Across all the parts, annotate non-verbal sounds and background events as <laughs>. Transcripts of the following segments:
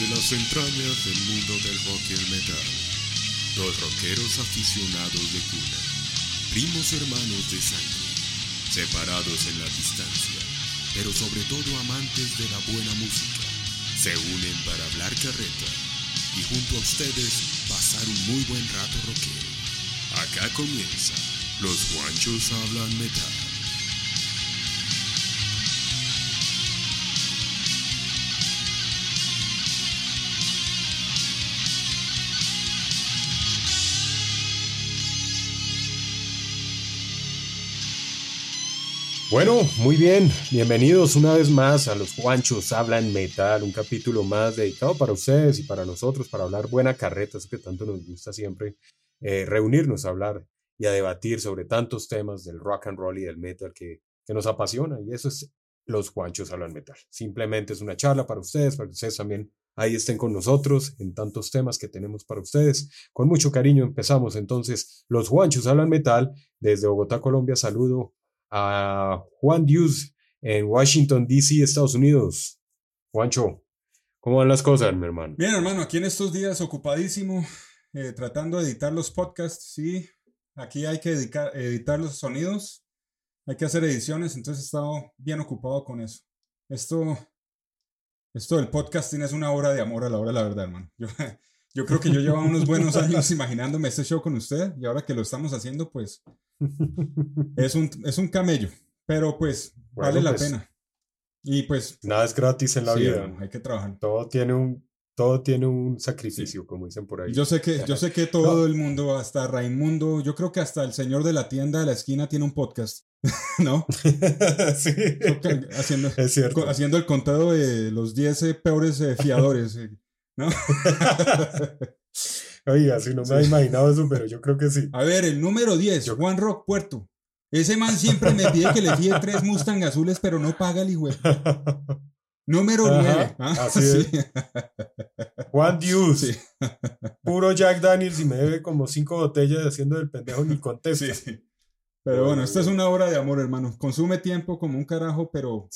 Desde las entrañas del mundo del rock y el metal, dos rockeros aficionados de cuna, primos hermanos de sangre, separados en la distancia, pero sobre todo amantes de la buena música, se unen para hablar carreta y junto a ustedes pasar un muy buen rato rockero. Acá comienza, los guanchos hablan metal. Bueno, muy bien, bienvenidos una vez más a Los Juanchos Hablan Metal, un capítulo más dedicado para ustedes y para nosotros, para hablar buena carreta, eso que tanto nos gusta siempre, eh, reunirnos a hablar y a debatir sobre tantos temas del rock and roll y del metal que, nos apasiona, y eso es Los Juanchos Hablan Metal. Simplemente es una charla para ustedes, para que ustedes también ahí estén con nosotros en tantos temas que tenemos para ustedes. Con mucho cariño empezamos entonces Los Juanchos Hablan Metal desde Bogotá, Colombia. Saludo a Juan Diuz en Washington, D.C., Estados Unidos. Juancho, ¿cómo van las cosas, mi hermano? Bien, hermano, aquí en estos días ocupadísimo, eh, tratando de editar los podcasts, sí. Aquí hay que editar los sonidos, hay que hacer ediciones, entonces he estado bien ocupado con eso. Esto, esto del podcasting es una obra de amor a la hora, la verdad, hermano. <laughs> Yo, yo creo que yo llevaba unos buenos años imaginándome este show con usted y ahora que lo estamos haciendo, pues <laughs> es un, es un camello, pero pues Bueno, vale la pues, pena. Y pues Nada es gratis en la sí, vida. hay que trabajar. Todo tiene un, todo tiene un sacrificio, como dicen por ahí. Yo sé que, yo sé que <laughs> todo el mundo, hasta Raimundo, yo creo que hasta el señor de la tienda de la esquina tiene un podcast, <laughs> ¿no? sí, Haciendo, es cierto. co- haciendo el contado de los 10 eh, peores eh, fiadores, eh, ¿no? <laughs> Oiga, si no me había imaginado eso, pero yo creo que sí. A ver, el número 10, Yo- Juan Rock Puerto. Ese man siempre me pide que le fíe tres Mustang azules, pero no paga el hijo. <laughs> Número Ajá, 9. así <laughs> es. Juan Diuz, Sí. puro Jack Daniels y me debe como cinco botellas haciendo del pendejo ni contesta. Sí. Pero bueno, esta es una obra de amor, hermano. Consume tiempo como un carajo, pero.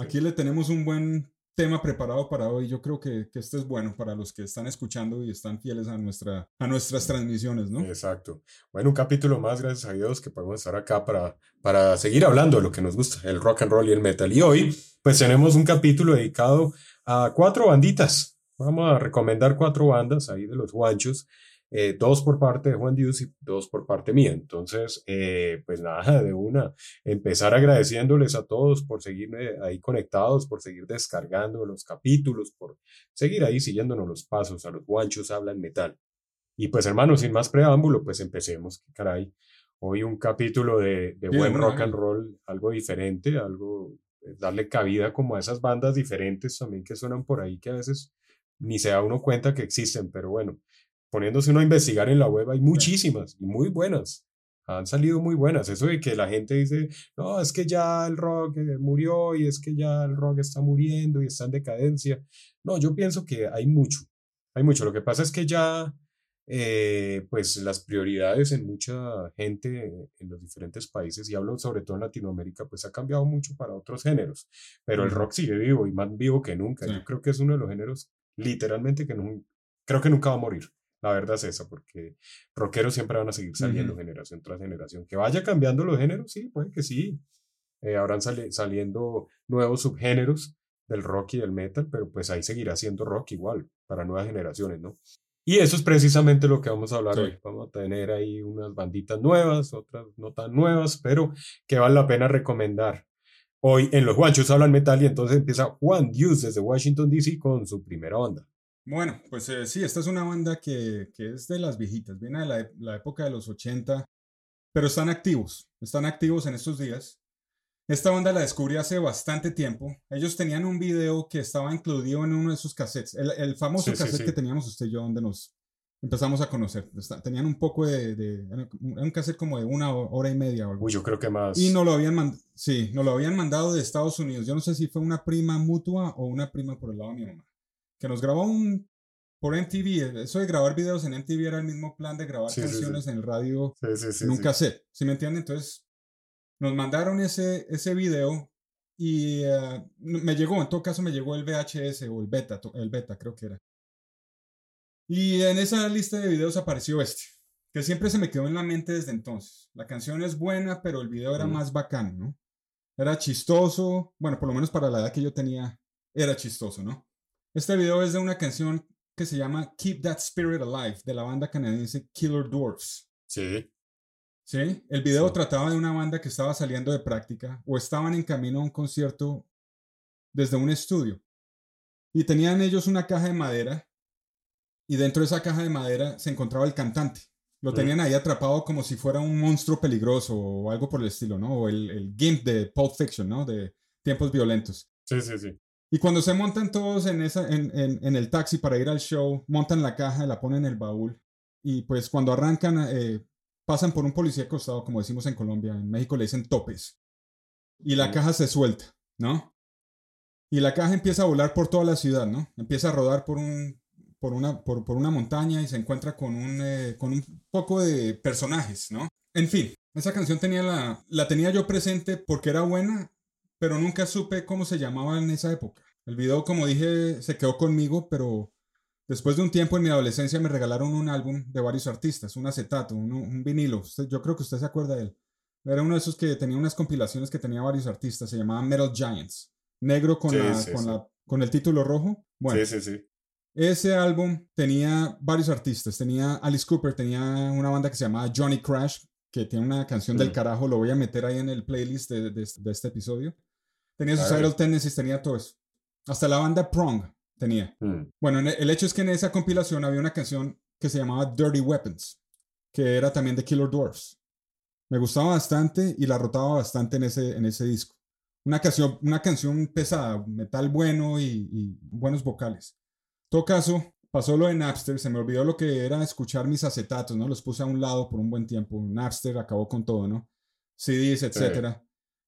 Aquí le tenemos un buen tema preparado para hoy. Yo creo que, que este es bueno para los que están escuchando y están fieles a, nuestra, a nuestras transmisiones, ¿no? Exacto. Bueno, un capítulo más, gracias a Dios, que podemos estar acá para, para seguir hablando de lo que nos gusta, el rock and roll y el metal. Y hoy, pues tenemos un capítulo dedicado a cuatro banditas. Vamos a recomendar cuatro bandas ahí de los guanchos, eh, dos por parte de Juan Dios y dos por parte mía. Entonces, eh, pues nada, de una, empezar agradeciéndoles a todos por seguir eh, ahí conectados, por seguir descargando los capítulos, por seguir ahí siguiéndonos los pasos. A los guanchos hablan metal. Y pues hermanos, sin más preámbulo, pues empecemos. Caray, hoy un capítulo de, de buen rock and roll, algo diferente, algo, eh, darle cabida como a esas bandas diferentes también que suenan por ahí que a veces ni se da uno cuenta que existen, pero bueno, poniéndose uno a investigar en la web hay muchísimas y muy buenas. Han salido muy buenas. Eso de que la gente dice, no, es que ya el rock eh, murió y es que ya el rock está muriendo y está en decadencia. No, yo pienso que hay mucho, hay mucho. Lo que pasa es que ya, eh, pues las prioridades en mucha gente en los diferentes países, y hablo sobre todo en Latinoamérica, pues ha cambiado mucho para otros géneros. Pero el rock sigue vivo y más vivo que nunca. Sí. Yo creo que es uno de los géneros literalmente que no, creo que nunca va a morir. La verdad es esa, porque rockeros siempre van a seguir saliendo Ujú. generación tras generación. Que vaya cambiando los géneros, sí, puede que sí. Eh, habrán sali- saliendo nuevos subgéneros del rock y del metal, pero pues ahí seguirá siendo rock igual para nuevas generaciones, ¿no? Y eso es precisamente lo que vamos a hablar Sí. hoy. Vamos a tener ahí unas banditas nuevas, otras no tan nuevas, pero que vale la pena recomendar. Hoy en Los Guanchos hablan metal y entonces empieza Juan Dios desde Washington DC con su primera banda. Bueno, pues eh, sí, esta es una banda que, que, es de las viejitas, viene de la, la, época de los 80, pero están activos, están activos en estos días. Esta banda la descubrí hace bastante tiempo. Ellos tenían un video que estaba incluido en uno de sus cassettes, el, el famoso Sí, cassette sí. que teníamos usted y yo, donde nos empezamos a conocer. Tenían un poco de, de- un cassette como de una hora y media o algo Uy, yo creo que más. y nos lo habían mandado, sí, nos lo habían mandado de Estados Unidos. Yo no sé si fue una prima mutua o una prima por el lado de mi mamá. Que nos grabó un por MTV. Eso de grabar videos en MTV era el mismo plan de grabar Sí, sí, sí. canciones en el radio Sí, sí, sí, sí. ¿Sí me entienden? Entonces, nos mandaron ese, ese video y eh, me llegó, en todo caso me llegó el VHS o el beta, el beta creo que era. Y en esa lista de videos apareció este, que siempre se me quedó en la mente desde entonces. La canción es buena, pero el video era Mm. más bacán, ¿no? Era chistoso, bueno, por lo menos para la edad que yo tenía, era chistoso, ¿no? Este video es de una canción que se llama Keep That Spirit Alive, de la banda canadiense Killer Dwarfs. Sí. ¿Sí? El video Sí. trataba de una banda que estaba saliendo de práctica o estaban en camino a un concierto desde un estudio. Y tenían ellos una caja de madera y dentro de esa caja de madera se encontraba el cantante. Lo tenían ahí atrapado como si fuera un monstruo peligroso o algo por el estilo, ¿no? O el, el gimp de Pulp Fiction, ¿no? De tiempos violentos. Sí, sí, sí. Y cuando se montan todos en, esa, en, en- en el taxi para ir al show, montan la caja, la ponen en el baúl. Y pues cuando arrancan, eh, pasan por un policía acostado, como decimos en Colombia. En México le dicen topes. Y la caja se suelta, ¿no? Y la caja empieza a volar por toda la ciudad, ¿no? Empieza a rodar por, un, por, una, por, por una montaña y se encuentra con un, eh, con un poco de personajes, ¿no? En fin, esa canción tenía la, la tenía yo presente porque era buena, pero nunca supe cómo se llamaba en esa época. El video, como dije, se quedó conmigo, pero después de un tiempo en mi adolescencia me regalaron un álbum de varios artistas, un acetato, un, un vinilo. Usted- yo creo que usted se acuerda de él. Era uno de esos que tenía unas compilaciones que tenía varios artistas, se llamaba Metal Giants. Negro con, Sí, la, sí, con, sí. la- con el título rojo. Bueno, Sí, sí, sí. ese álbum tenía varios artistas. Tenía Alice Cooper, tenía una banda que se llamaba Johnny Crash, que tiene una canción del Mm. carajo. Lo voy a meter ahí en el playlist de, de- de este episodio. Tenía Suicidal ver. Tendencies, tenía todo eso. Hasta la banda Prong tenía. Mm. Bueno, en el, hecho es que en esa compilación había una canción que se llamaba Dirty Weapons, que era también de Killer Dwarfs. Me gustaba bastante y la rotaba bastante en ese, en ese disco. Una canción, una canción pesada, metal bueno y, y buenos vocales. En todo caso, pasó lo de Napster, se me olvidó lo que era escuchar mis acetatos, ¿no? Los puse a un lado por un buen tiempo. Napster acabó con todo, ¿no? CDs, etcétera.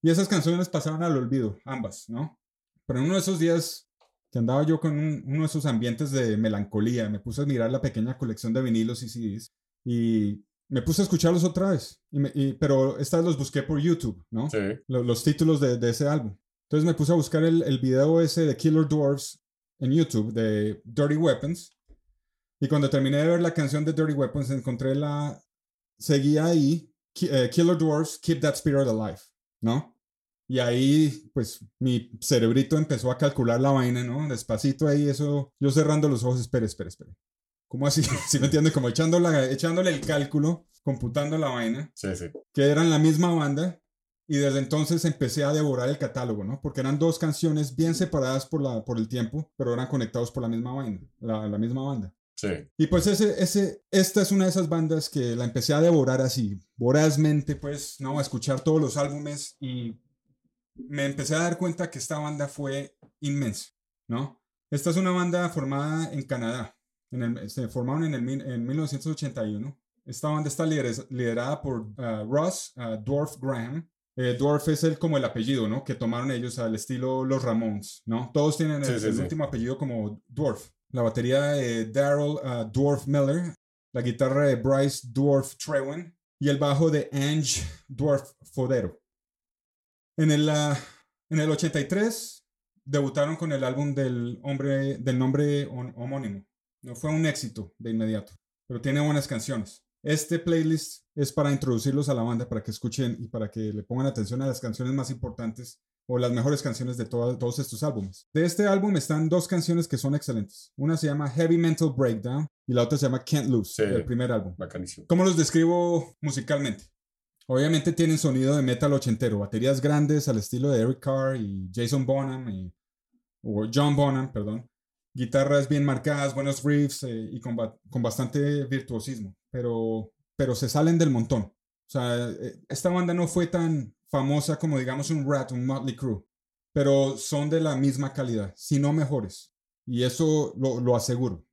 Y esas canciones pasaron al olvido, ambas, ¿no? Pero en uno de esos días que andaba yo con un- uno de esos ambientes de melancolía, me puse a mirar la pequeña colección de vinilos y CDs y me puse a escucharlos otra vez. Y me- y- pero esta vez los busqué por YouTube, ¿no? Sí. Lo- los títulos de, de ese álbum. Entonces me puse a buscar el, el video ese de Killer Dwarfs en YouTube de Dirty Weapons. Y cuando terminé de ver la canción de Dirty Weapons, encontré la. Seguía ahí, Ki- eh, Killer Dwarfs, Keep That Spirit Alive, ¿no? Y ahí, pues, mi cerebrito empezó a calcular la vaina, ¿no? Despacito ahí, eso. Yo cerrando los ojos, espere, espere, espere. ¿Cómo así? <laughs> ¿Sí me entiende? Como echándola- echándole el cálculo, computando la vaina Sí, sí. que eran la misma banda y desde entonces empecé a devorar el catálogo, ¿no? Porque eran dos canciones bien separadas por, la, por el tiempo, pero eran conectados por la misma vaina, la, la misma banda. Sí. Y pues ese, ese, esta es una de esas bandas que la empecé a devorar así, vorazmente, pues, ¿no? A escuchar todos los álbumes y me empecé a dar cuenta que esta banda fue inmensa, ¿no? Esta es una banda formada en Canadá, en el- se formaron en, el, mil- en 1981. Esta banda está lideres- liderada por ah, Ross ah, Dwarf Graham. Eh, Dwarf es el, como el apellido, ¿no? Que tomaron ellos al estilo Los Ramones, ¿no? Todos tienen el, Sí, sí, el sí. último apellido como Dwarf. La batería de Daryl ah, Dwarf Miller, la guitarra de Bryce Dwarf Trewen y el bajo de Ange Dwarf Fodero. En el, ah, en el 83 debutaron con el álbum del, hombre, del nombre hom- homónimo. No fue un éxito de inmediato, pero tiene buenas canciones. Este playlist es para introducirlos a la banda, para que escuchen y para que le pongan atención a las canciones más importantes o las mejores canciones de todos estos álbumes. De este álbum están dos canciones que son excelentes. Una se llama Heavy Mental Breakdown y la otra se llama Can't Lose, Sí. el primer álbum. Bacanísimo. ¿Cómo los describo musicalmente? Obviamente tienen sonido de metal ochentero, baterías grandes al estilo de Eric Carr y Jason Bonham, y, o John Bonham, perdón. Guitarras bien marcadas, buenos riffs eh, y con, con, bastante virtuosismo, pero, pero se salen del montón. O sea, eh, esta banda no fue tan famosa como digamos un Rat, un Motley Crue, pero son de la misma calidad, si no mejores. Y eso lo, lo aseguro.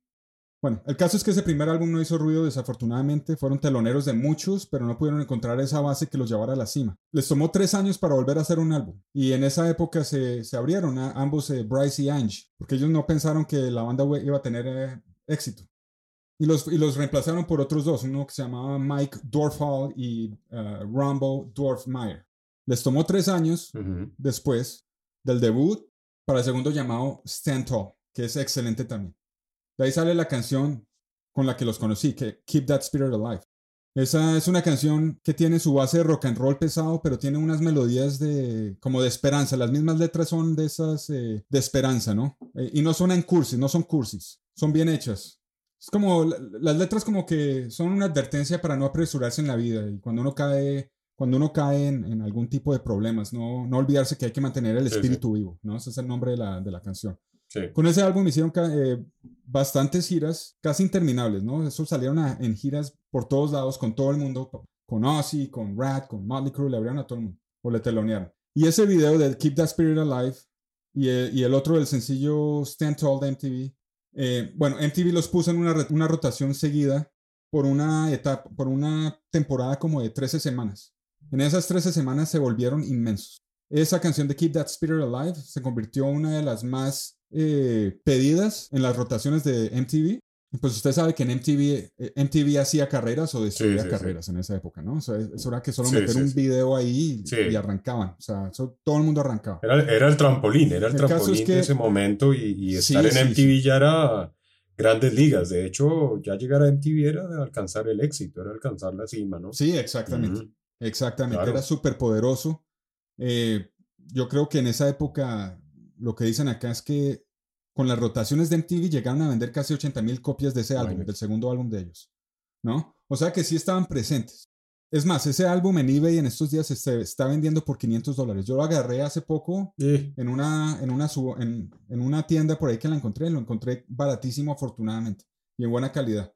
Bueno, el caso es que ese primer álbum no hizo ruido desafortunadamente, fueron teloneros de muchos, pero no pudieron encontrar esa base que los llevara a la cima. Les tomó tres años para volver a hacer un álbum, y en esa época se, se abrieron a ambos eh, Bryce y Ange, porque ellos no pensaron que la banda iba a tener eh, éxito. Y los, y los reemplazaron por otros dos, uno que se llamaba Mike Dorfall y uh, Rumble Dorfmeyer. Les tomó tres años después del debut para el segundo llamado Stand Tall, que es excelente también. De ahí sale la canción con la que los conocí, que Keep That Spirit Alive. Esa es una canción que tiene su base de rock and roll pesado, pero tiene unas melodías de como de esperanza. Las mismas letras son de esas eh, de esperanza, ¿no? Eh, y no son en cursis, no son cursis, son bien hechas. Es como las letras como que son una advertencia para no apresurarse en la vida y cuando uno cae cuando uno cae en, algún tipo de problemas, no, no olvidarse que hay que mantener el espíritu vivo, ¿no? Ese es el nombre de la, de la canción. Con ese álbum hicieron eh, bastantes giras, casi interminables, ¿no? Eso salieron en giras por todos lados, con todo el mundo, con Ozzy, con Rat, con Motley Crue, le abrieron a todo el mundo, o le telonearon. Y ese video de Keep That Spirit Alive y, eh, el otro del sencillo Stand Tall de MTV, eh, bueno, MTV los puso en una, una rotación seguida por una, etapa, por una temporada como de 13 semanas. En esas 13 semanas se volvieron inmensos. Esa canción de Keep That Spirit Alive se convirtió en una de las más eh, pedidas en las rotaciones de MTV. Pues usted sabe que en MTV, eh, MTV hacía carreras o destruía carreras en esa época, ¿no? O sea, eso era que solo meter un video ahí y, arrancaban. O sea, todo el mundo arrancaba. Era, el trampolín, era el, trampolín de ese momento y, estar en MTV ya era grandes ligas. De hecho, ya llegar a MTV era de alcanzar el éxito, era alcanzar la cima, ¿no? Sí, exactamente. Exactamente. Era súper poderoso. Eh, yo creo que en esa época lo que dicen acá es que con las rotaciones de MTV llegaron a vender casi 80 mil copias de ese álbum, del segundo álbum de ellos, ¿no? O sea que sí estaban presentes. Es más, ese álbum en eBay en estos días se está vendiendo por 500 dólares. Yo lo agarré hace poco en, una, en, una, en, en, una tienda por ahí que la encontré. Lo encontré baratísimo, afortunadamente, y en buena calidad.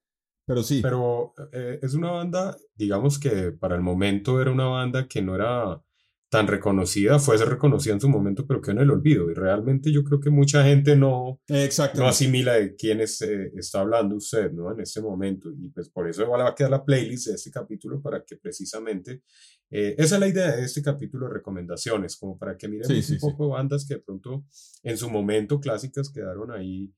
Pero sí. Pero eh, es una banda, digamos que para el momento era una banda que no era tan reconocida, fue reconocida en su momento, pero que en el olvido. Y realmente yo creo que mucha gente no, no asimila de quién eh, está hablando usted, ¿no? En este momento. Y pues por eso igual va a quedar la playlist de este capítulo para que precisamente, eh, esa es la idea de este capítulo de recomendaciones, como para que miremos un poco bandas que de pronto en su momento clásicas quedaron ahí,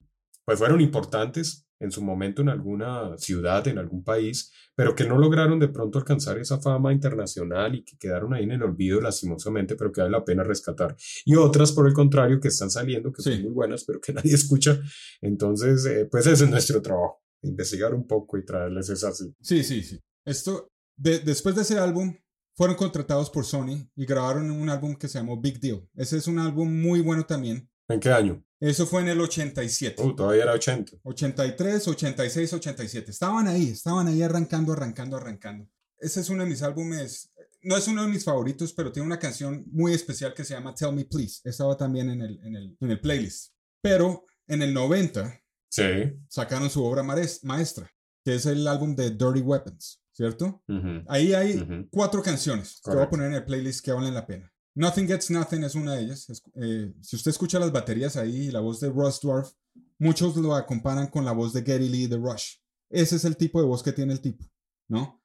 pues fueron importantes en su momento en alguna ciudad, en algún país, pero que no lograron de pronto alcanzar esa fama internacional y que quedaron ahí en el olvido lastimosamente, pero que vale la pena rescatar. Y otras, por el contrario, que están saliendo, que son muy buenas, pero que <laughs> nadie escucha. Entonces, eh, pues ese es nuestro trabajo, investigar un poco y traerles esas. Sí, sí, sí. Esto, después de ese álbum, fueron contratados por Sony y grabaron un álbum que se llamó Big Deal. Ese es un álbum muy bueno también. ¿En qué año? Eso fue en el 87. Uh, todavía era 80. 83, 86, 87. Estaban ahí, estaban ahí arrancando, arrancando, arrancando. Ese es uno de mis álbumes, no es uno de mis favoritos, pero tiene una canción muy especial que se llama Tell Me Please. Estaba también en el, en el, en el playlist. Pero en el 90 sí. sacaron su obra maestra, que es el álbum de Dirty Weapons, ¿cierto? Ahí hay cuatro canciones que voy a poner en el playlist que valen la pena. Nothing Gets Nothing es una de ellas. Eh, si usted escucha las baterías ahí, la voz de Russ Dwarf, muchos lo comparan con la voz de Gary Lee de Rush. Ese es el tipo de voz que tiene el tipo, ¿no?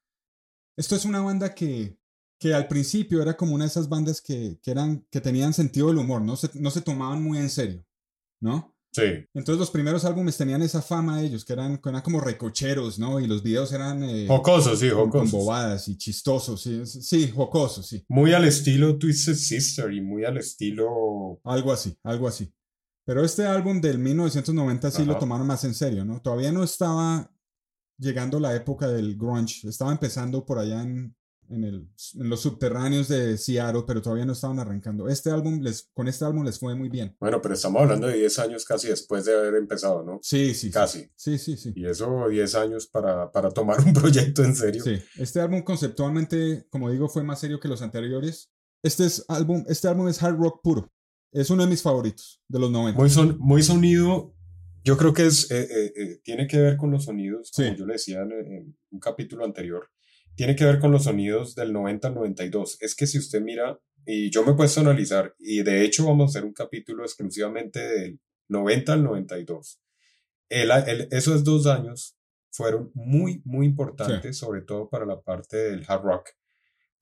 Esto es una banda que, que al principio era como una de esas bandas que, que, eran, que tenían sentido del humor, ¿no? Se, no se tomaban muy en serio, ¿no? Sí. Entonces los primeros álbumes tenían esa fama ellos, que eran, eran como recocheros, ¿no? Y los videos eran... Eh, jocosos, sí, jocosos. Con bobadas y chistosos, sí, sí, jocosos, sí. Muy al estilo Twisted Sister y muy al estilo... Algo así, algo así. Pero este álbum del 1990 sí lo tomaron más en serio, ¿no? Todavía no estaba llegando la época del grunge, estaba empezando por allá en en, el, en los subterráneos de Seattle, pero todavía no estaban arrancando. Este álbum les, con este álbum les fue muy bien. Bueno, pero estamos hablando de 10 años casi después de haber empezado, ¿no? Sí, sí. Casi. Sí, sí, sí. Y eso 10 años para, para tomar un <laughs> proyecto en serio. Sí, este álbum conceptualmente, como digo, fue más serio que los anteriores. Este, es álbum, este álbum es hard rock puro. Es uno de mis favoritos de los 90. Muy, son, muy sonido, yo creo que es, eh, eh, eh, tiene que ver con los sonidos, como Sí. yo le decía en, en un capítulo anterior, tiene que ver con los sonidos del 90 al 92. Es que si usted mira, y yo me he puesto a analizar, y de hecho vamos a hacer un capítulo exclusivamente del 90 al 92. El, el- esos dos años fueron muy, muy importantes, sobre todo para la parte del hard rock,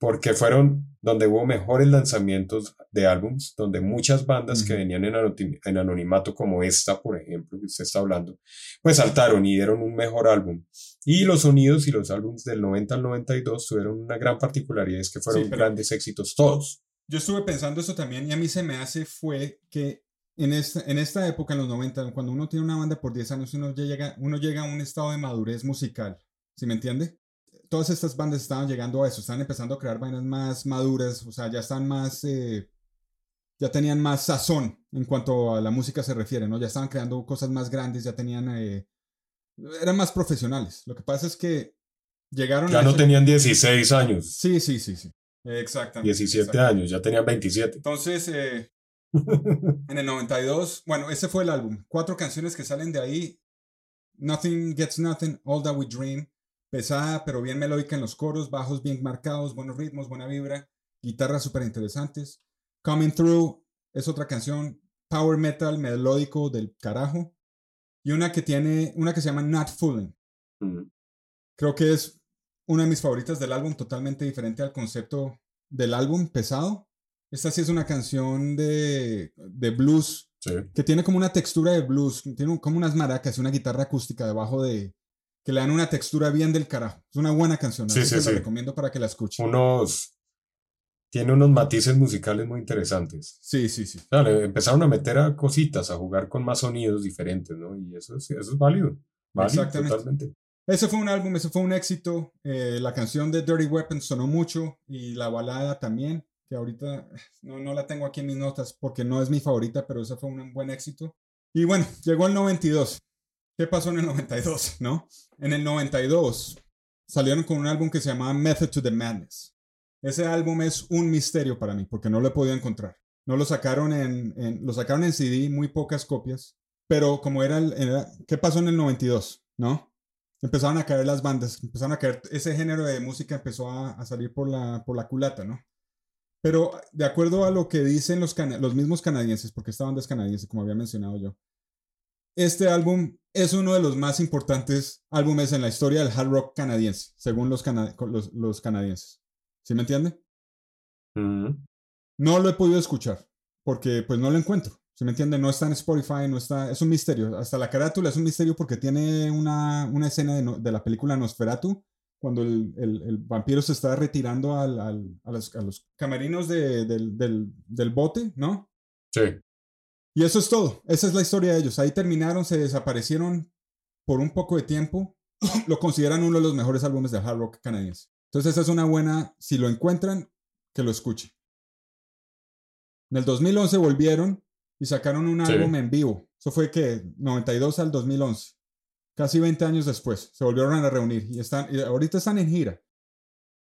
porque fueron donde hubo mejores lanzamientos de álbums, donde muchas bandas que venían en, anonimato, como esta, por ejemplo, que usted está hablando, pues saltaron y dieron un mejor álbum. Y los sonidos y los álbums del 90 al 92 tuvieron una gran particularidad, es que fueron Sí, grandes éxitos todos. Yo estuve pensando eso también y a mí se me hace fue que en esta, en esta época, en los 90, cuando uno tiene una banda por 10 años, uno ya llega, uno llega a un estado de madurez musical. ¿Sí me entiende? Todas estas bandas estaban llegando a eso, estaban empezando a crear vainas más maduras, o sea, ya están más, eh, ya tenían más sazón en cuanto a la música se refiere, ¿no? Ya estaban creando cosas más grandes, ya tenían, eh, eran más profesionales. Lo que pasa es que llegaron Ya a no ese- tenían 16 años, Sí, sí, sí, sí. Exactamente. 17 exactamente. años, ya tenían 27. Entonces, eh, <laughs> en el 92, bueno, ese fue el álbum. Cuatro canciones que salen de ahí. Nothing Gets Nothing, All That We Dream. Pesada, pero bien melódica en los coros, bajos bien marcados, buenos ritmos, buena vibra, guitarras súper interesantes. Coming Through es otra canción, power metal melódico del carajo. Y una que tiene, una que se llama Not Fooling. Creo que es una de mis favoritas del álbum, totalmente diferente al concepto del álbum pesado. Esta sí es una canción de, de blues Sí. que tiene como una textura de blues, tiene como unas maracas y una guitarra acústica debajo de que le dan una textura bien del carajo. Es una buena canción, Sí, así sí, que sí. la recomiendo para que la escuchen. Unos. Tiene unos matices musicales muy interesantes. Sí, sí, sí. O sea, le empezaron a meter a cositas, a jugar con más sonidos diferentes, ¿no? Y eso es, eso es válido. Válido, Exactamente. totalmente. Ese fue un álbum, ese fue un éxito. Eh, la canción de Dirty Weapons sonó mucho y la balada también, que ahorita <sighs> no, no la tengo aquí en mis notas porque no es mi favorita, pero ese fue un buen éxito. Y bueno, llegó el 92. ¿Qué pasó en el 92? <laughs> ¿No? En el 92 salieron con un álbum que se llamaba Method to the Madness. Ese álbum es un misterio para mí porque no lo he podido encontrar. No lo sacaron en, lo sacaron en CD, muy pocas copias, pero como era, el, ¿qué pasó en el 92? ¿No? Empezaron a caer las bandas, empezaron a caer, ese género de música empezó a, salir por la, por la culata, ¿no? Pero de acuerdo a lo que dicen los, los mismos canadienses, porque esta banda es canadiense, como había mencionado yo, este álbum es uno de los más importantes álbumes en la historia del hard rock canadiense, según los, cana- los, los canadienses. ¿Sí me entiende? Mm. No lo he podido escuchar porque pues no lo encuentro. ¿Sí me entiende? No está en Spotify, no está, es un misterio. Hasta la carátula es un misterio porque tiene una, una escena de, no- de la película Nosferatu, cuando el, el- el vampiro se está retirando al- al- a, los, a los camerinos de- del, del- del bote, ¿no? Sí. Y eso es todo. Esa es la historia de ellos. Ahí terminaron, se desaparecieron por un poco de tiempo. <laughs> Lo consideran uno de los mejores álbumes de hard rock canadiense. Entonces esa es una buena, si lo encuentran, que lo escuchen. En el 2011 volvieron y sacaron un Sí. álbum en vivo. Eso fue que 92 al 2011. Casi 20 años después. Se volvieron a reunir y, están, y ahorita están en gira.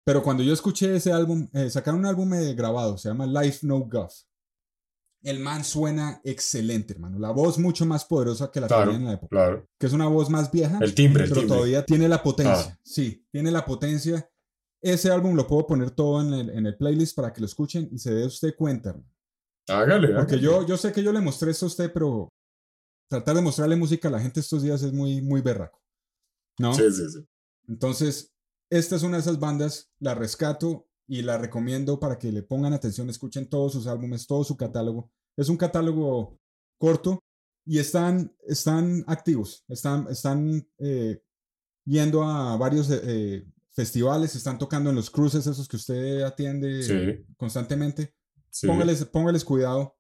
Pero cuando yo escuché ese álbum, eh, sacaron un álbum eh, grabado, se llama Life No Guff. El man suena excelente, hermano. La voz mucho más poderosa que la Claro, tenía en la época. claro. Que es una voz más vieja, El timbre, el pero timbre. todavía tiene la potencia. Ah. Sí, tiene la potencia. Ese álbum lo puedo poner todo en el, en el playlist para que lo escuchen y se dé usted cuenta, hermano. Hágale, Porque hágale. yo, yo sé que yo le mostré esto a usted, pero tratar de mostrarle música a la gente estos días es muy, muy berraco. ¿No? Sí, sí, sí. Entonces, esta es una de esas bandas, la rescato y la recomiendo para que le pongan atención, escuchen todos sus álbumes, todo su catálogo. Es un catálogo corto y están, están activos, están, están eh, yendo a varios eh, festivales, están tocando en los cruces esos que usted atiende Sí. constantemente. sí. Póngales, póngales cuidado.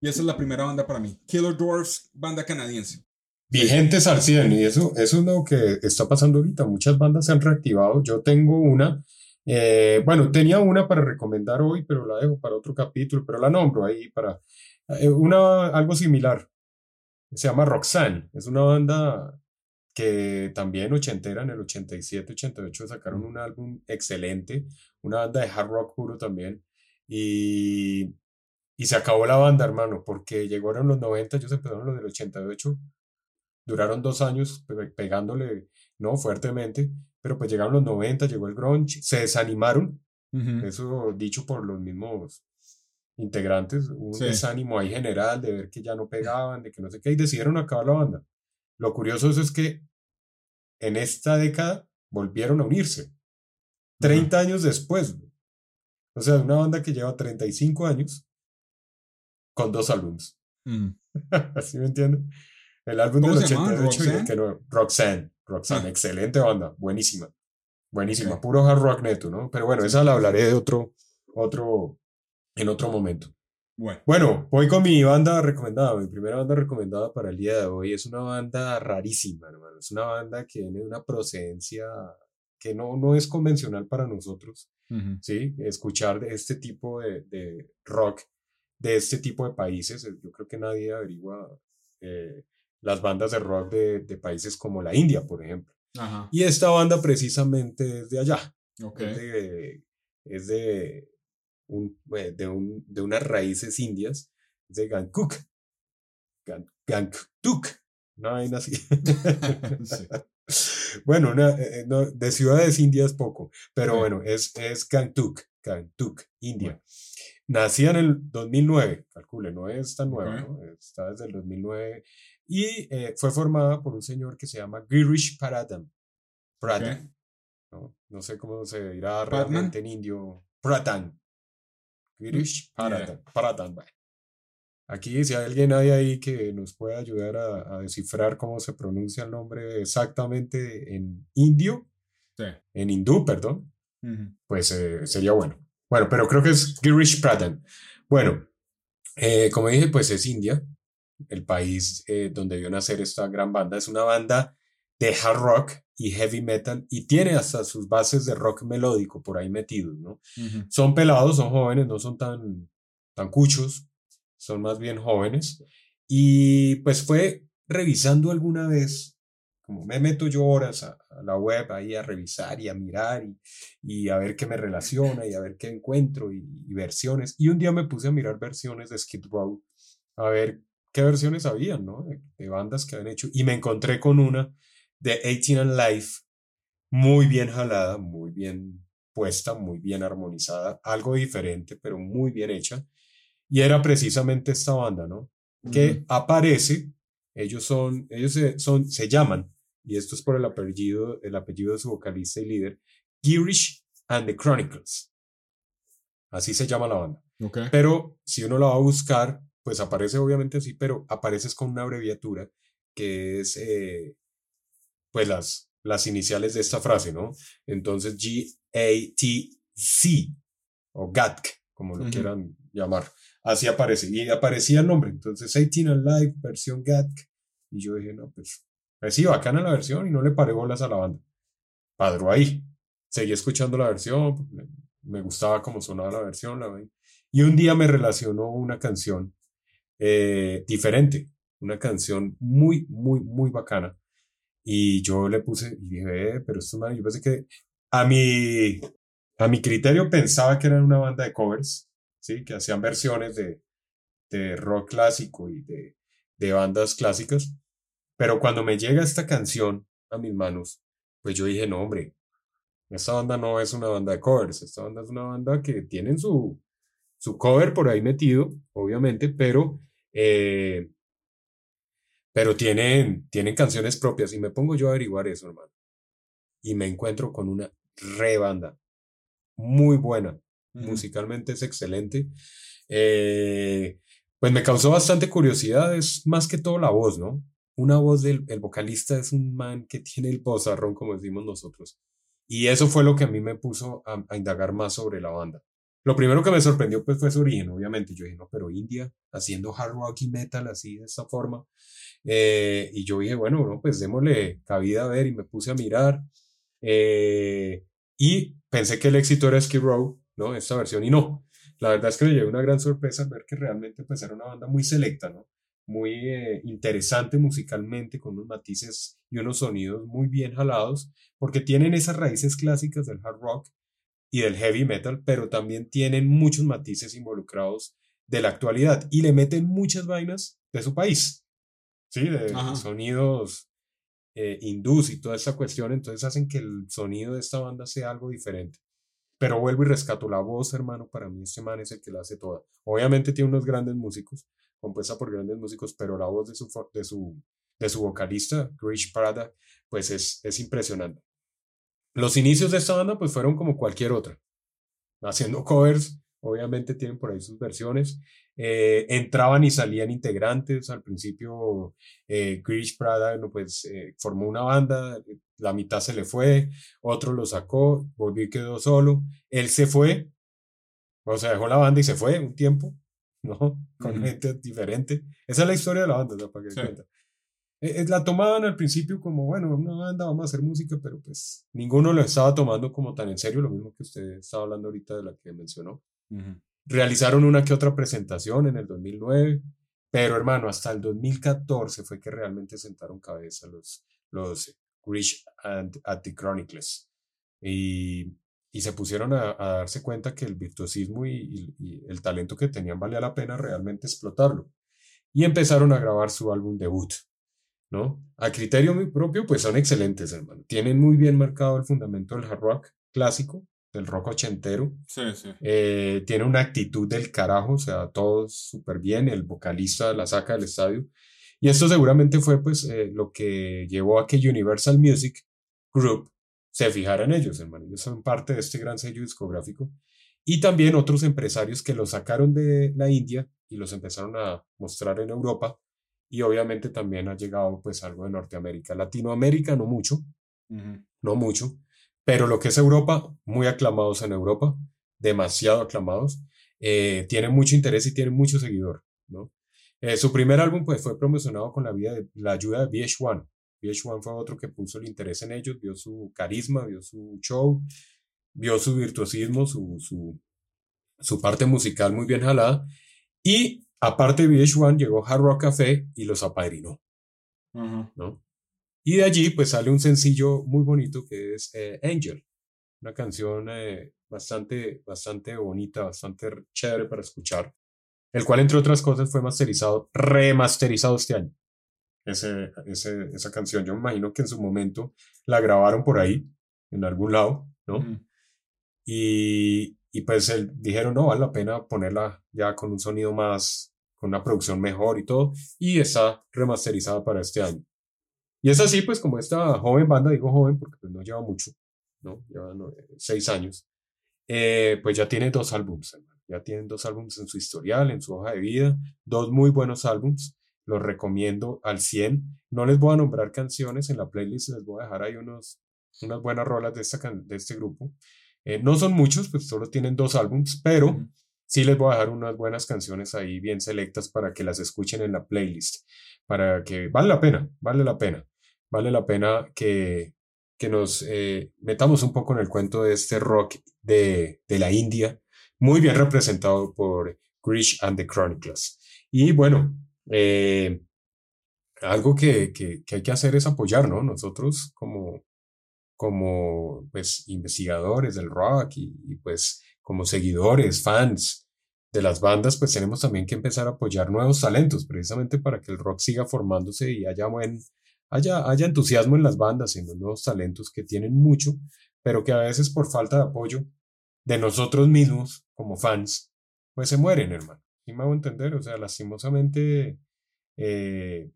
Y esa es la primera banda para mí. Killer Dwarfs, banda canadiense. Vigentes al 100 y eso, eso es lo que está pasando ahorita. Muchas bandas se han reactivado. Yo tengo una Eh, bueno, tenía una para recomendar hoy, pero la dejo para otro capítulo, pero la nombro ahí para eh, una, algo similar. Se llama Roxanne. Es una banda que también ochentera, en el 87, 88 sacaron un álbum excelente, una banda de hard rock puro también. Y, y se acabó la banda, hermano, porque llegaron los 90, ellos empezaron los del 88, duraron dos años pegándole, no, fuertemente, pero pues llegaron los 90, llegó el grunge, se desanimaron, eso dicho por los mismos integrantes, un desánimo ahí general de ver que ya no pegaban, de que no sé qué, y decidieron acabar la banda. Lo curioso es que en esta década volvieron a unirse. 30 años después. O sea, una banda que lleva 35 años con dos álbumes. Mm. <laughs> ¿Así me entienden? El álbum del 88 y el que no. Roxanne. Roxanne, <laughs> excelente banda, buenísima. Buenísima, puro hard rock neto, ¿no? Pero bueno, esa la hablaré de otro, otro, en otro momento. Bueno. bueno, voy con mi banda recomendada. Mi primera banda recomendada para el día de hoy es una banda rarísima, hermano. Es una banda que tiene una procedencia que no, no es convencional para nosotros, ¿sí? Escuchar este tipo de, de, rock de este tipo de países. Yo creo que nadie averigua eh, las bandas de rock de, de, países como la India, por ejemplo. Y esta banda precisamente es de allá. Okay. Es de, es de un, eh, de, un, de unas raíces indias, de Gangkok. Gangtuk. No hay así. <laughs> <laughs> Bueno, eh, eh, de ciudades indias poco, pero bueno, es, es Gangtuk, Gangtuk, India. Nacía en el 2009, calcule, no es tan nueva, está desde el 2009, y fue formada por un señor que se llama Girish Paradam. Pradhan. No, no, sé cómo se dirá realmente en indio. Pradhan. Girish Paradhan. Aquí, si hay alguien ahí que nos pueda ayudar a, descifrar cómo se pronuncia el nombre exactamente en indio, en hindú, perdón, pues eh, sería bueno. Bueno, pero creo que es Girish Pradhan. Bueno, eh, como dije, pues es India, el país eh, donde vio nacer esta gran banda. Es una banda de hard rock y heavy metal y tiene hasta sus bases de rock melódico por ahí metidos, ¿no? Son pelados, son jóvenes, no son tan, tan cuchos, son más bien jóvenes. Y pues fue revisando alguna vez, como me meto yo horas a, la web ahí a revisar y a mirar y, y, a ver qué me relaciona y a ver qué encuentro y, versiones. Y un día me puse a mirar versiones de Skid Row, a ver qué versiones habían, ¿no? De, de bandas que habían hecho. Y me encontré con una de 18 and Life, muy bien jalada, muy bien puesta, muy bien armonizada, algo diferente, pero muy bien hecha. Y era precisamente esta banda, ¿no? Que aparece, ellos son, ellos se, son, se llaman, y esto es por el apellido, el apellido de su vocalista y líder, Girish and the Chronicles. Así se llama la banda. Pero si uno la va a buscar, pues aparece obviamente así, pero apareces con una abreviatura que es eh, pues las, las iniciales de esta frase, ¿no? Entonces G-A-T-C o GATC, como lo quieran llamar. Así aparece. Y aparecía el nombre. Entonces 18 Live, versión GATC. Y yo dije, no, pues, pues sí, bacana la versión y no le paré bolas a la banda. Padro ahí. Seguí escuchando la versión, me, gustaba cómo sonaba la versión. La, y un día me relacionó una canción eh, diferente, una canción muy, muy, muy bacana y yo le puse, y dije, eh, pero esto man, yo pensé que a mi, a mi criterio pensaba que eran una banda de covers, ¿sí? Que hacían versiones de, de rock clásico y de, de bandas clásicas. Pero cuando me llega esta canción a mis manos, pues yo dije, no, hombre, esta banda no es una banda de covers, esta banda es una banda que tienen su, su cover por ahí metido, obviamente, pero eh, pero tienen, tienen canciones propias y me pongo yo a averiguar eso, hermano. Y me encuentro con una re banda, muy buena, musicalmente es excelente. Eh, pues me causó bastante curiosidad, es más que todo la voz, ¿no? Una voz del el vocalista es un man que tiene el bozarrón, como decimos nosotros. Y eso fue lo que a mí me puso a, a indagar más sobre la banda. Lo primero que me sorprendió pues fue su origen, obviamente. Yo dije, no, pero India haciendo hard rock y metal así de esta forma. Eh, y yo dije, bueno, no, pues démosle cabida a ver y me puse a mirar. Eh, Y pensé que el éxito era Skid Row, ¿no? Esta versión, y no. La verdad es que me llevé una gran sorpresa ver que realmente pues era una banda muy selecta, ¿no? Muy eh, interesante musicalmente, con unos matices y unos sonidos muy bien jalados, porque tienen esas raíces clásicas del hard rock y del heavy metal, pero también tienen muchos matices involucrados de la actualidad y le meten muchas vainas de su país, ¿sí? De sonidos eh, hindús y toda esta cuestión, entonces hacen que el sonido de esta banda sea algo diferente. Pero vuelvo y rescato la voz, hermano, para mí este man es el que la hace toda. Obviamente tiene unos grandes músicos, compuesta por grandes músicos, pero la voz de su, de su, de su vocalista, Grish Prada, pues es, es impresionante. Los inicios de esta banda pues fueron como cualquier otra, haciendo covers, obviamente tienen por ahí sus versiones, eh, entraban y salían integrantes, al principio eh, Grish Prada no, pues, eh, formó una banda, la mitad se le fue, otro lo sacó, volvió y quedó solo, él se fue, o sea, dejó la banda y se fue un tiempo, ¿no? Con gente diferente. Esa es la historia de la banda, ¿no? para que cuenta. E, la tomaban al principio como, bueno, una banda, vamos a hacer música, pero pues ninguno lo estaba tomando como tan en serio, lo mismo que usted estaba hablando ahorita de la que mencionó. Realizaron una que otra presentación en el 2009, pero hermano, hasta el 2014 fue que realmente sentaron cabeza los, los Rich and at the Chronicles. Y, y se pusieron a, darse cuenta que el virtuosismo y, y, el talento que tenían valía la pena realmente explotarlo. Y empezaron a grabar su álbum debut, ¿no? A criterio muy propio, pues son excelentes, hermano. Tienen muy bien marcado el fundamento del hard rock clásico, del rock ochentero. Sí, sí. Eh, tiene una actitud del carajo, o sea, todo súper bien, el vocalista la saca del estadio. Y esto seguramente fue pues eh, lo que llevó a que Universal Music Group se fijara en ellos, hermano. Ellos son parte de este gran sello discográfico. Y también otros empresarios que los sacaron de la India y los empezaron a mostrar en Europa. Y obviamente también ha llegado pues algo de Norteamérica. Latinoamérica no mucho, no mucho, pero lo que es Europa, muy aclamados en Europa, demasiado aclamados, eh, tienen mucho interés y tienen mucho seguidor, ¿no? Eh, su primer álbum pues, fue promocionado con la, vida de, la ayuda de VH1. VH1 fue otro que puso el interés en ellos, vio su carisma, vio su show, vio su virtuosismo, su, su, su parte musical muy bien jalada. Y aparte de VH1 llegó Hard Rock Café y los apadrinó. ¿no? Y de allí pues sale un sencillo muy bonito que es eh, Angel, una canción eh, bastante, bastante bonita, bastante chévere para escuchar, el cual entre otras cosas fue masterizado, remasterizado este año. Ese, ese, esa canción, yo me imagino que en su momento la grabaron por ahí, en algún lado, ¿no? y, y pues él, dijeron, no, vale la pena ponerla ya con un sonido más, con una producción mejor y todo, y está remasterizada para este año. Y es así, pues, como esta joven banda, digo joven porque pues, no lleva mucho, ¿no? Lleva seis años, eh, pues ya tiene dos álbums, Ya tienen dos álbums en su historial, en su hoja de vida, dos muy buenos álbums. Los recomiendo al 100. No les voy a nombrar canciones en la playlist, les voy a dejar ahí unos, unas buenas rolas de, esta, de este grupo. Eh, no son muchos, pues solo tienen dos álbums, pero sí les voy a dejar unas buenas canciones ahí bien selectas para que las escuchen en la playlist, para que vale la pena, vale la pena vale la pena que, que nos eh, metamos un poco en el cuento de este rock de, de la India, muy bien representado por Grish and the Chronicles. Y bueno, eh, algo que, que, que, hay que hacer es apoyar, ¿no? Nosotros como, como pues, investigadores del rock y, y, pues como seguidores, fans de las bandas, pues tenemos también que empezar a apoyar nuevos talentos, precisamente para que el rock siga formándose y haya buen, haya, haya entusiasmo en las bandas, en los nuevos talentos que tienen mucho, pero que a veces por falta de apoyo de nosotros mismos como fans, pues se mueren, hermano. Y me hago entender, o sea, lastimosamente eh,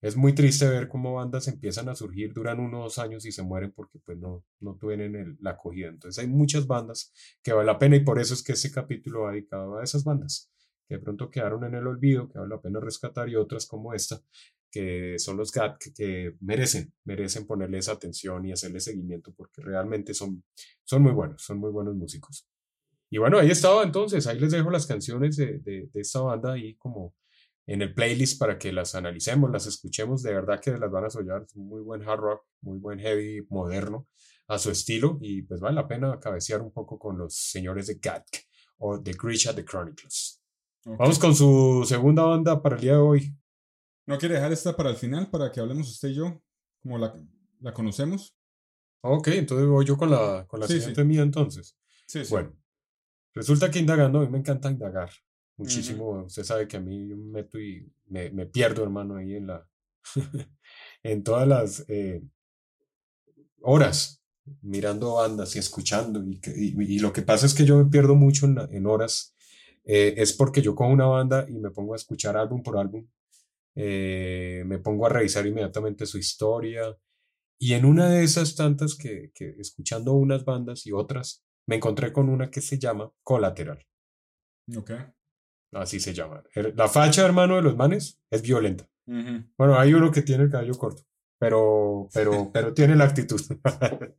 es muy triste ver cómo bandas empiezan a surgir, duran unos años y se mueren porque pues no, no tienen la acogida. Entonces hay muchas bandas que vale la pena y por eso es que este capítulo va dedicado a esas bandas que de pronto quedaron en el olvido, que vale la pena rescatar y otras como esta, que son los GAT que, merecen, merecen ponerles atención y hacerle seguimiento porque realmente son, son muy buenos, son muy buenos músicos. Y bueno, ahí estaba entonces, ahí les dejo las canciones de, de, esta banda ahí como en el playlist para que las analicemos, las escuchemos. De verdad que las van a soñar. Muy buen hard rock, muy buen heavy moderno a su estilo. Y pues vale la pena cabecear un poco con los señores de Gatk o de Grisha The Chronicles. Vamos con su segunda banda para el día de hoy. ¿No quiere dejar esta para el final para que hablemos usted y yo como la, la conocemos? Ok, entonces voy yo con la, con la siguiente mía entonces. Sí, sí. Bueno, resulta que indagando, a mí me encanta indagar muchísimo. Usted sabe que a mí yo me meto y me, me pierdo, hermano, ahí en la <laughs> en todas las eh, horas mirando bandas y escuchando. Y, y, y, lo que pasa es que yo me pierdo mucho en, en horas. Eh, es porque yo cojo una banda y me pongo a escuchar álbum por álbum. Eh, me pongo a revisar inmediatamente su historia. Y en una de esas tantas que, que escuchando unas bandas y otras, me encontré con una que se llama Colateral. Ok. Así se llama. La facha, hermano, de los manes es violenta. Bueno, hay uno que tiene el cabello corto, pero, pero, <laughs> pero tiene la actitud. <laughs>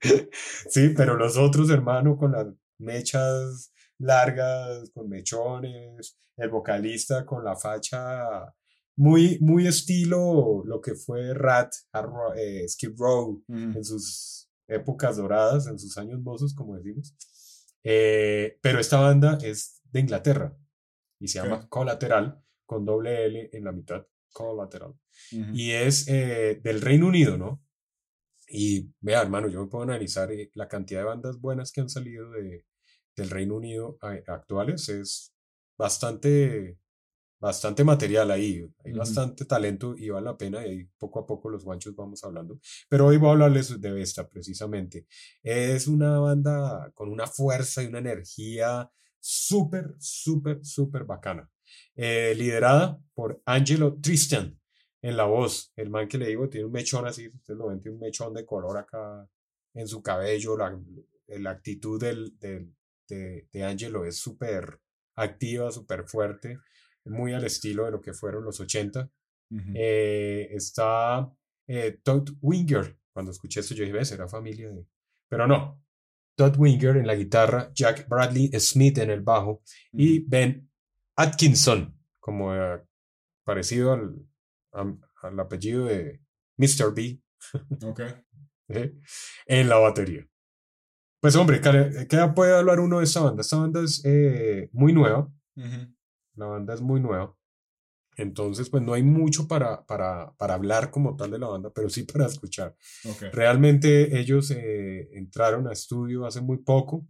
sí, pero los otros, hermano, con las mechas largas, con mechones, el vocalista con la facha muy, muy estilo lo que fue Rat, eh, Skip Row en sus épocas doradas, en sus años mozos, como decimos. Eh, pero esta banda es de Inglaterra y se llama Colateral, con doble L en la mitad, Colateral. Y es eh, del Reino Unido, ¿no? Y vea, hermano, yo me puedo analizar eh, la cantidad de bandas buenas que han salido de, del Reino Unido actuales, es bastante, bastante material ahí, hay bastante talento y vale la pena y poco a poco los guanchos vamos hablando. Pero hoy voy a hablarles de esta precisamente. Es una banda con una fuerza y una energía súper, súper, súper bacana. Eh, liderada por Angelo Tristan en la voz. El man que le digo tiene un mechón así, ustedes lo ven, tiene un mechón de color acá en su cabello. La, la actitud del, del, de, de Angelo es súper activa, súper fuerte, muy al estilo de lo que fueron los 80. eh, está eh, Todd Winger. Cuando escuché esto yo dije, ¿ves? Era familia de... Pero no, Todd Winger en la guitarra, Jack Bradley Smith en el bajo y Ben Atkinson, como eh, parecido al, al, apellido de Mr. B. Okay. <laughs> ¿Eh? en la batería. Pues hombre, ¿qué puede hablar uno de esta banda? Esta banda es eh, muy nueva. La banda es muy nueva. Entonces, pues no hay mucho para, para, para, hablar como tal de la banda, pero sí para escuchar. Okay. Realmente ellos eh, entraron a estudio hace muy poco,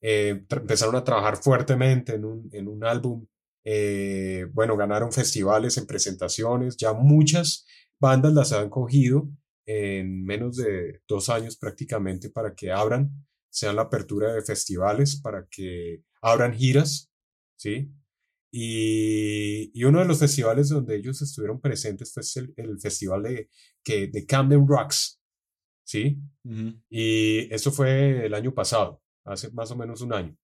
eh, empezaron a trabajar fuertemente en un, en un álbum, eh, bueno, ganaron festivales en presentaciones, ya muchas bandas las han cogido en menos de dos años prácticamente para que abran, sean la apertura de festivales, para que abran giras, ¿sí? Y, y, uno de los festivales donde ellos estuvieron presentes fue el, el festival de, que, de Camden Rocks, ¿sí? Uh -huh. Y eso fue el año pasado, hace más o menos un año.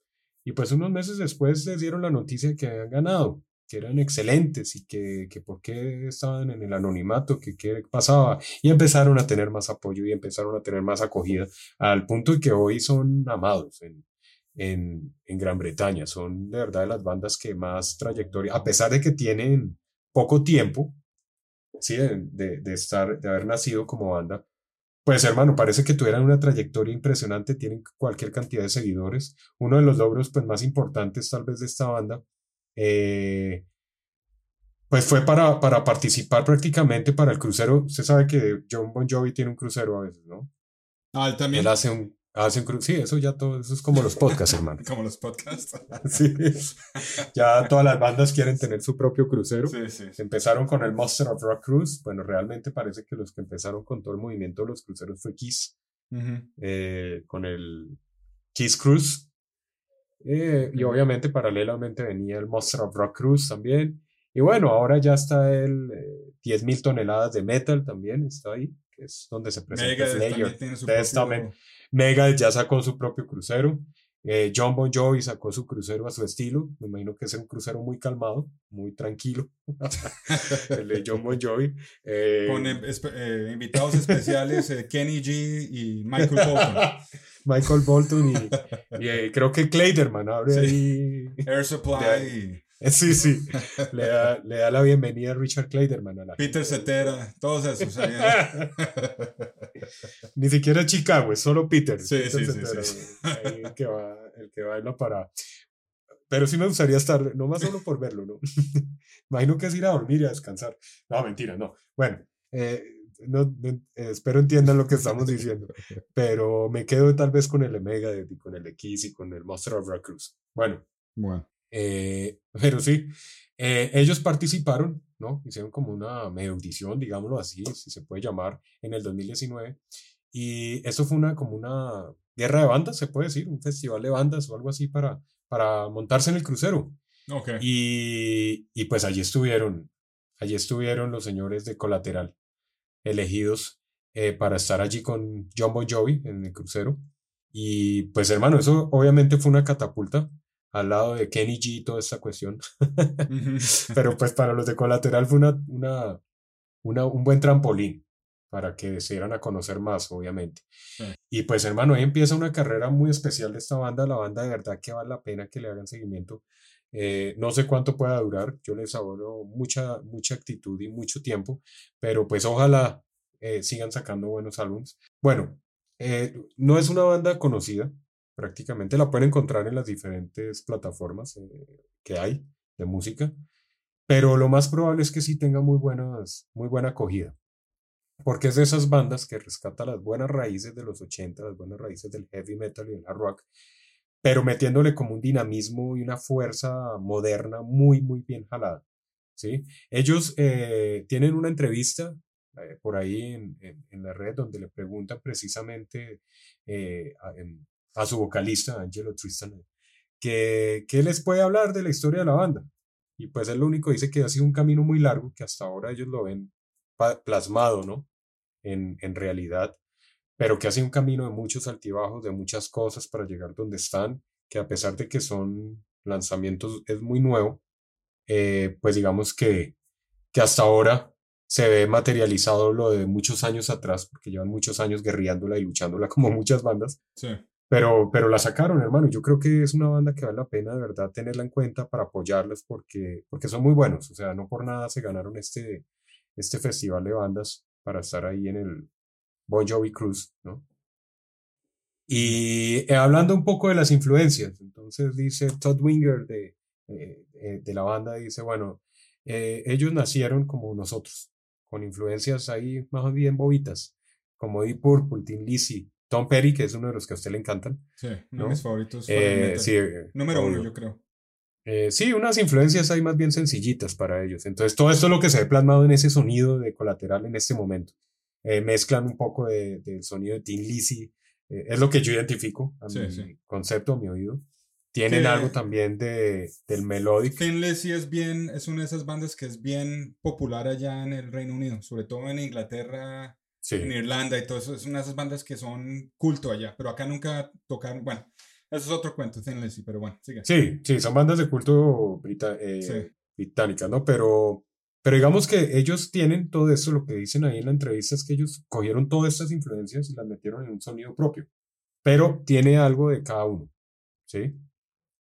Y pues unos meses después les dieron la noticia de que habían ganado, que eran excelentes y que, que por qué estaban en el anonimato, que qué pasaba. Y empezaron a tener más apoyo y empezaron a tener más acogida, al punto de que hoy son amados en, en, en, Gran Bretaña. Son de verdad de las bandas que más trayectoria, a pesar de que tienen poco tiempo, sí, de, de, estar, de haber nacido como banda, pues hermano, parece que tuvieran una trayectoria impresionante, tienen cualquier cantidad de seguidores. Uno de los logros pues, más importantes tal vez de esta banda, eh, pues fue para, para participar prácticamente para el crucero. Usted sabe que John Bon Jovi tiene un crucero a veces, ¿no? Ah, él también. Él hace un, Hacen cru sí, eso ya todo, eso es como los podcasts, hermano. <laughs> como los podcasts. <laughs> sí. Ya todas las bandas quieren tener su propio crucero. Sí, sí, sí. Empezaron con el Monster of Rock Cruise. Bueno, realmente parece que los que empezaron con todo el movimiento de los cruceros fue Kiss. Uh -huh. eh, con el Kiss Cruise. Eh, y obviamente paralelamente venía el Monster of Rock Cruise también. Y bueno, ahora ya está el eh, 10.000 toneladas de metal también, está ahí, que es donde se presenta Slayer. Tiene su Testament. Propio... Megadeth ya sacó su propio crucero. Eh, John Bon Jovi sacó su crucero a su estilo. Me imagino que es un crucero muy calmado, muy tranquilo. <laughs> el de John Bon Jovi. Eh, Con eh, invitados especiales eh, Kenny G y Michael Bolton. <laughs> Michael Bolton y, y creo que Clayderman abre sí. ahí. Air Supply. De, <laughs> Sí, sí. Le da, le da la bienvenida a Richard Kleiderman a la Peter Cetera, todos esos. <laughs> Ni siquiera Chicago, es solo Peter. Sí, Peter sí, sí, Cetera, sí. ahí El que, va, el que baila para... Pero sí me gustaría estar, no más solo por verlo, ¿no? <laughs> Imagino que es ir a dormir y a descansar. No, mentira, no. Bueno, eh, no, no, eh, espero entiendan lo que estamos diciendo. Pero me quedo tal vez con el Omega y con el X y con el Monster of Veracruz. Bueno, Bueno, eh, <laughs> pero sí, eh, ellos participaron, ¿no? Hicieron como una medio audición, digámoslo así, si se puede llamar, en el 2019. Y eso fue una, como una guerra de bandas, se puede decir, un festival de bandas o algo así para, para montarse en el crucero. ok. Y, y pues allí estuvieron, allí estuvieron los señores de Colateral, elegidos eh, para estar allí con John Bon Jovi en el crucero. Y pues hermano, eso obviamente fue una catapulta al lado de Kenny G y toda esta cuestión. <laughs> Pero pues para los de Colateral fue una, una, una, un buen trampolín para que se dieran a conocer más, obviamente. Sí. Y pues hermano, ahí empieza una carrera muy especial de esta banda, la banda de verdad que vale la pena que le hagan seguimiento. Eh, no sé cuánto pueda durar, yo les auguro mucha, mucha actitud y mucho tiempo, pero pues ojalá eh, sigan sacando buenos álbumes. Bueno, eh, no es una banda conocida, prácticamente la pueden encontrar en las diferentes plataformas eh, que hay de música, pero lo más probable es que sí tenga muy, buenas, muy buena acogida, porque es de esas bandas que rescata las buenas raíces de los 80, las buenas raíces del heavy metal y del hard rock, pero metiéndole como un dinamismo y una fuerza moderna muy, muy bien jalada. ¿sí? Ellos eh, tienen una entrevista eh, por ahí en, en- en la red donde le preguntan precisamente a su vocalista, Angelo Tristan, que, que les puede hablar de la historia de la banda. Y pues él lo único dice que ha sido un camino muy largo, que hasta ahora ellos lo ven plasmado, ¿no? En, en realidad, pero que ha sido un camino de muchos altibajos, de muchas cosas para llegar donde están, que a pesar de que son lanzamientos, es muy nuevo, eh, pues digamos que, que hasta ahora se ve materializado lo de muchos años atrás, porque llevan muchos años guerreándola y luchándola <laughs> como muchas bandas, Sí. Pero, pero la sacaron, hermano. Yo creo que es una banda que vale la pena de verdad tenerla en cuenta para apoyarlas porque, porque son muy buenos. O sea, no por nada se ganaron este, este festival de bandas para estar ahí en el Bon Jovi Cruise, ¿no? Y eh, hablando un poco de las influencias, entonces dice Todd Winger de, eh, eh, de la banda, dice, bueno, eh, ellos nacieron como nosotros, con influencias ahí más bien bobitas, como Deep Purple, Tin Lizzy, Tom Petty, que es uno de los que a usted le encantan. Sí, uno ¿No? de mis favoritos. Eh, sí, Número uno, obvio. yo creo. Eh, sí, unas influencias ahí más bien sencillitas para ellos. Entonces, todo esto es lo que se ve plasmado en ese sonido de colateral en este momento. Eh, mezclan un poco de- del sonido de Tin Lizzy, eh, es lo que yo identifico a Sí, mi sí. concepto, a mi oído. Tienen Que- algo también de, del melodic. Thin Lizzy es bien, es una de esas bandas que es bien popular allá en el Reino Unido, sobre todo en Inglaterra, Sí, en Irlanda y todo eso. Es una de esas bandas que son culto allá, pero acá nunca tocaron. Bueno, eso es otro cuento, Lizzy, pero bueno, sigue. sí, sí, son bandas de culto brita- eh, Sí. británicas, ¿no? Pero, pero digamos que ellos tienen todo esto, lo que dicen ahí en la entrevista es que ellos cogieron todas estas influencias y las metieron en un sonido propio, pero tiene algo de cada uno, ¿sí?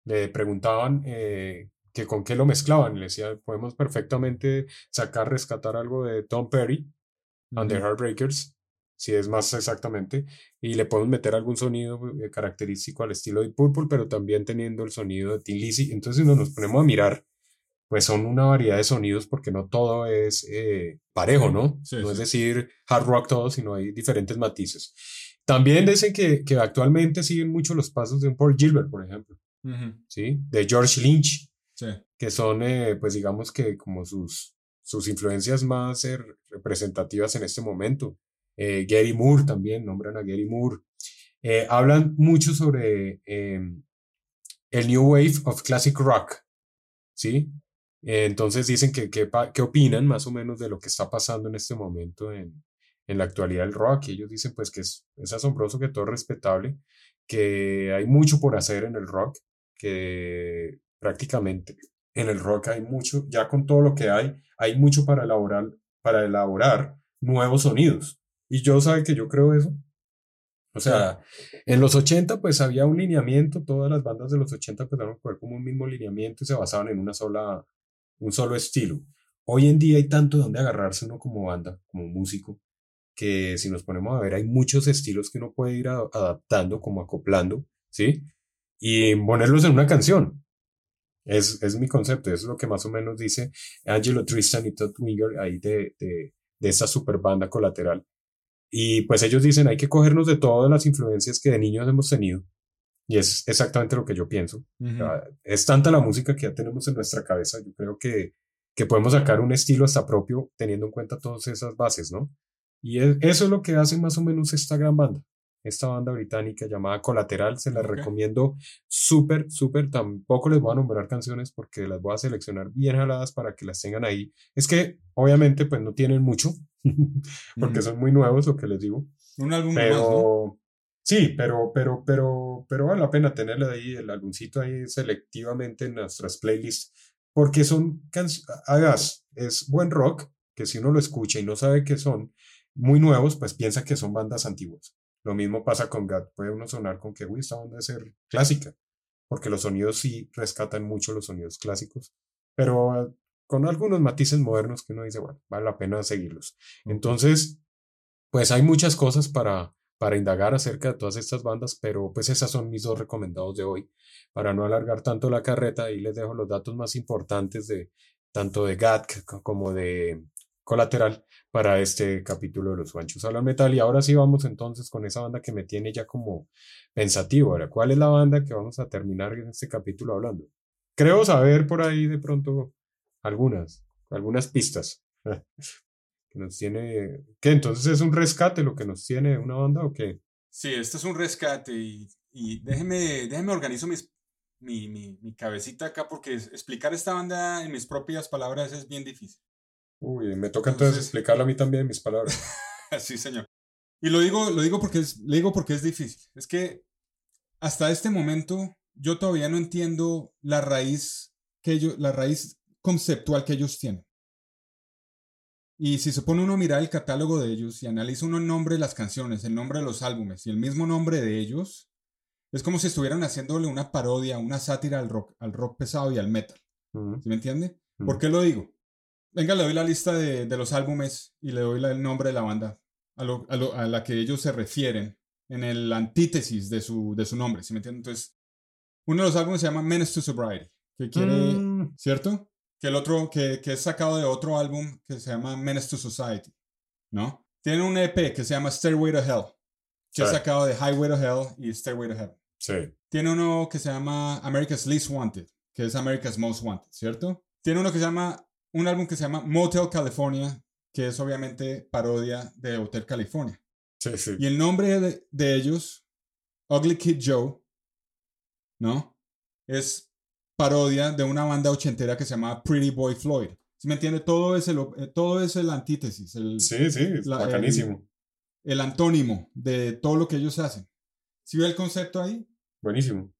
Le preguntaban eh, que con qué lo mezclaban, le decía, podemos perfectamente sacar, rescatar algo de Tom Petty and the. Heartbreakers, si es más exactamente, y le podemos meter algún sonido eh, característico al estilo de Purple, pero también teniendo el sonido de Tin Lizzy. Entonces, si nos ponemos a mirar, pues son una variedad de sonidos porque no todo es eh, parejo, ¿no? Sí, no es sí. decir hard rock todo, sino hay diferentes matices. También dicen que, que actualmente siguen mucho los pasos de un Paul Gilbert, por ejemplo, Ujú, ¿sí? De George Lynch, Sí. que son, eh, pues digamos que como sus, sus influencias más eh, representativas en este momento. Eh, Gary Moore también, nombran a Gary Moore. Eh, hablan mucho sobre eh, el New Wave of Classic Rock, ¿sí? Entonces dicen que, que, que opinan más o menos de lo que está pasando en este momento en, en la actualidad del rock. Y ellos dicen pues que es, es asombroso, que todo es respetable, que hay mucho por hacer en el rock, que prácticamente en el rock hay mucho, ya con todo lo que hay, hay mucho para elaborar, para elaborar nuevos sonidos. Y yo sabe que yo creo eso. O sea, en los 80 pues había un lineamiento, todas las bandas de los 80 empezaron a jugar como un mismo lineamiento y se basaban en una sola, un solo estilo. Hoy en día hay tanto donde agarrarse uno como banda, como músico, que si nos ponemos a ver hay muchos estilos que uno puede ir adaptando, como acoplando, ¿sí? Y ponerlos en una canción. Es, es mi concepto, es lo que más o menos dice Angelo Tristan y Todd Winger ahí de, de, de esta super banda colateral. Y pues ellos dicen, hay que cogernos de todas las influencias que de niños hemos tenido. Y es exactamente lo que yo pienso. Es tanta la música que ya tenemos en nuestra cabeza. Yo creo que, que podemos sacar un estilo hasta propio teniendo en cuenta todas esas bases, ¿no? Y eso es lo que hace más o menos esta gran banda. Esta banda británica llamada Colateral, se la recomiendo súper, súper. Tampoco les voy a nombrar canciones porque las voy a seleccionar bien jaladas para que las tengan ahí. Es que obviamente pues no tienen mucho, <laughs> porque son muy nuevos, lo que les digo. Un álbum pero, Sí, pero, pero, pero, pero vale la pena tenerle ahí el álbumcito ahí selectivamente en nuestras playlists, porque son canciones, es buen rock, que si uno lo escucha y no sabe qué son muy nuevos, pues piensa que son bandas antiguas. Lo mismo pasa con GAT, puede uno sonar con que, uy, esta banda debe ser clásica, porque los sonidos sí rescatan mucho los sonidos clásicos, pero con algunos matices modernos que uno dice, bueno, vale la pena seguirlos. Entonces, pues hay muchas cosas para, para indagar acerca de todas estas bandas, pero pues esas son mis dos recomendados de hoy. Para no alargar tanto la carreta, y les dejo los datos más importantes de tanto de GAT como de Colateral para este capítulo de los Juanchos Hablan Metal. Y ahora sí vamos entonces con esa banda que me tiene ya como pensativo. Ahora, ¿cuál es la banda que vamos a terminar en este capítulo hablando? Creo saber por ahí de pronto algunas, algunas pistas. <laughs> que nos tiene. ¿Qué? Entonces es un rescate lo que nos tiene una banda o qué? Sí, este es un rescate y, y déjeme, déjeme organizo mis, mi, mi, mi, cabecita acá porque explicar esta banda en mis propias palabras es bien difícil. Uy, me toca entonces, entonces explicarlo a mí también mis palabras. <laughs> sí, señor. Y lo digo, lo digo porque es, le digo porque es difícil. Es que hasta este momento yo todavía no entiendo la raíz que ellos, la raíz conceptual que ellos tienen. Y si se pone uno a mirar el catálogo de ellos y analiza uno el nombre de las canciones, el nombre de los álbumes y el mismo nombre de ellos, es como si estuvieran haciéndole una parodia, una sátira al rock, al rock pesado y al metal. ¿Sí me entiende? ¿Por qué lo digo? Venga, le doy la lista de, los álbumes y le doy el nombre de la banda a, a, la que ellos se refieren en el antítesis de su, de su nombre. ¿Sí me entiende? Entonces, uno de los álbumes se llama Menace to Sobriety, que quiere, mm. ¿cierto? que el otro, que, que es sacado de otro álbum que se llama Menace to Society, ¿no? Tiene un EP que se llama Stairway to Hell, que es sacado de Highway to Hell y Stairway to Heaven. Sí. Tiene uno que se llama America's Least Wanted, que es America's Most Wanted, ¿cierto? Tiene uno que se llama, un álbum que se llama Motel California, que es obviamente parodia de Hotel California. Sí, sí. Y el nombre de, de ellos, Ugly Kid Joe, ¿no? Es parodia de una banda ochentera que se llamaba Pretty Boy Floyd. ¿Sí me entiende? Todo es el, todo es el antítesis. El, sí, sí, es bacanísimo. El, antónimo de todo lo que ellos hacen. ¿Sí ve el concepto ahí? Buenísimo.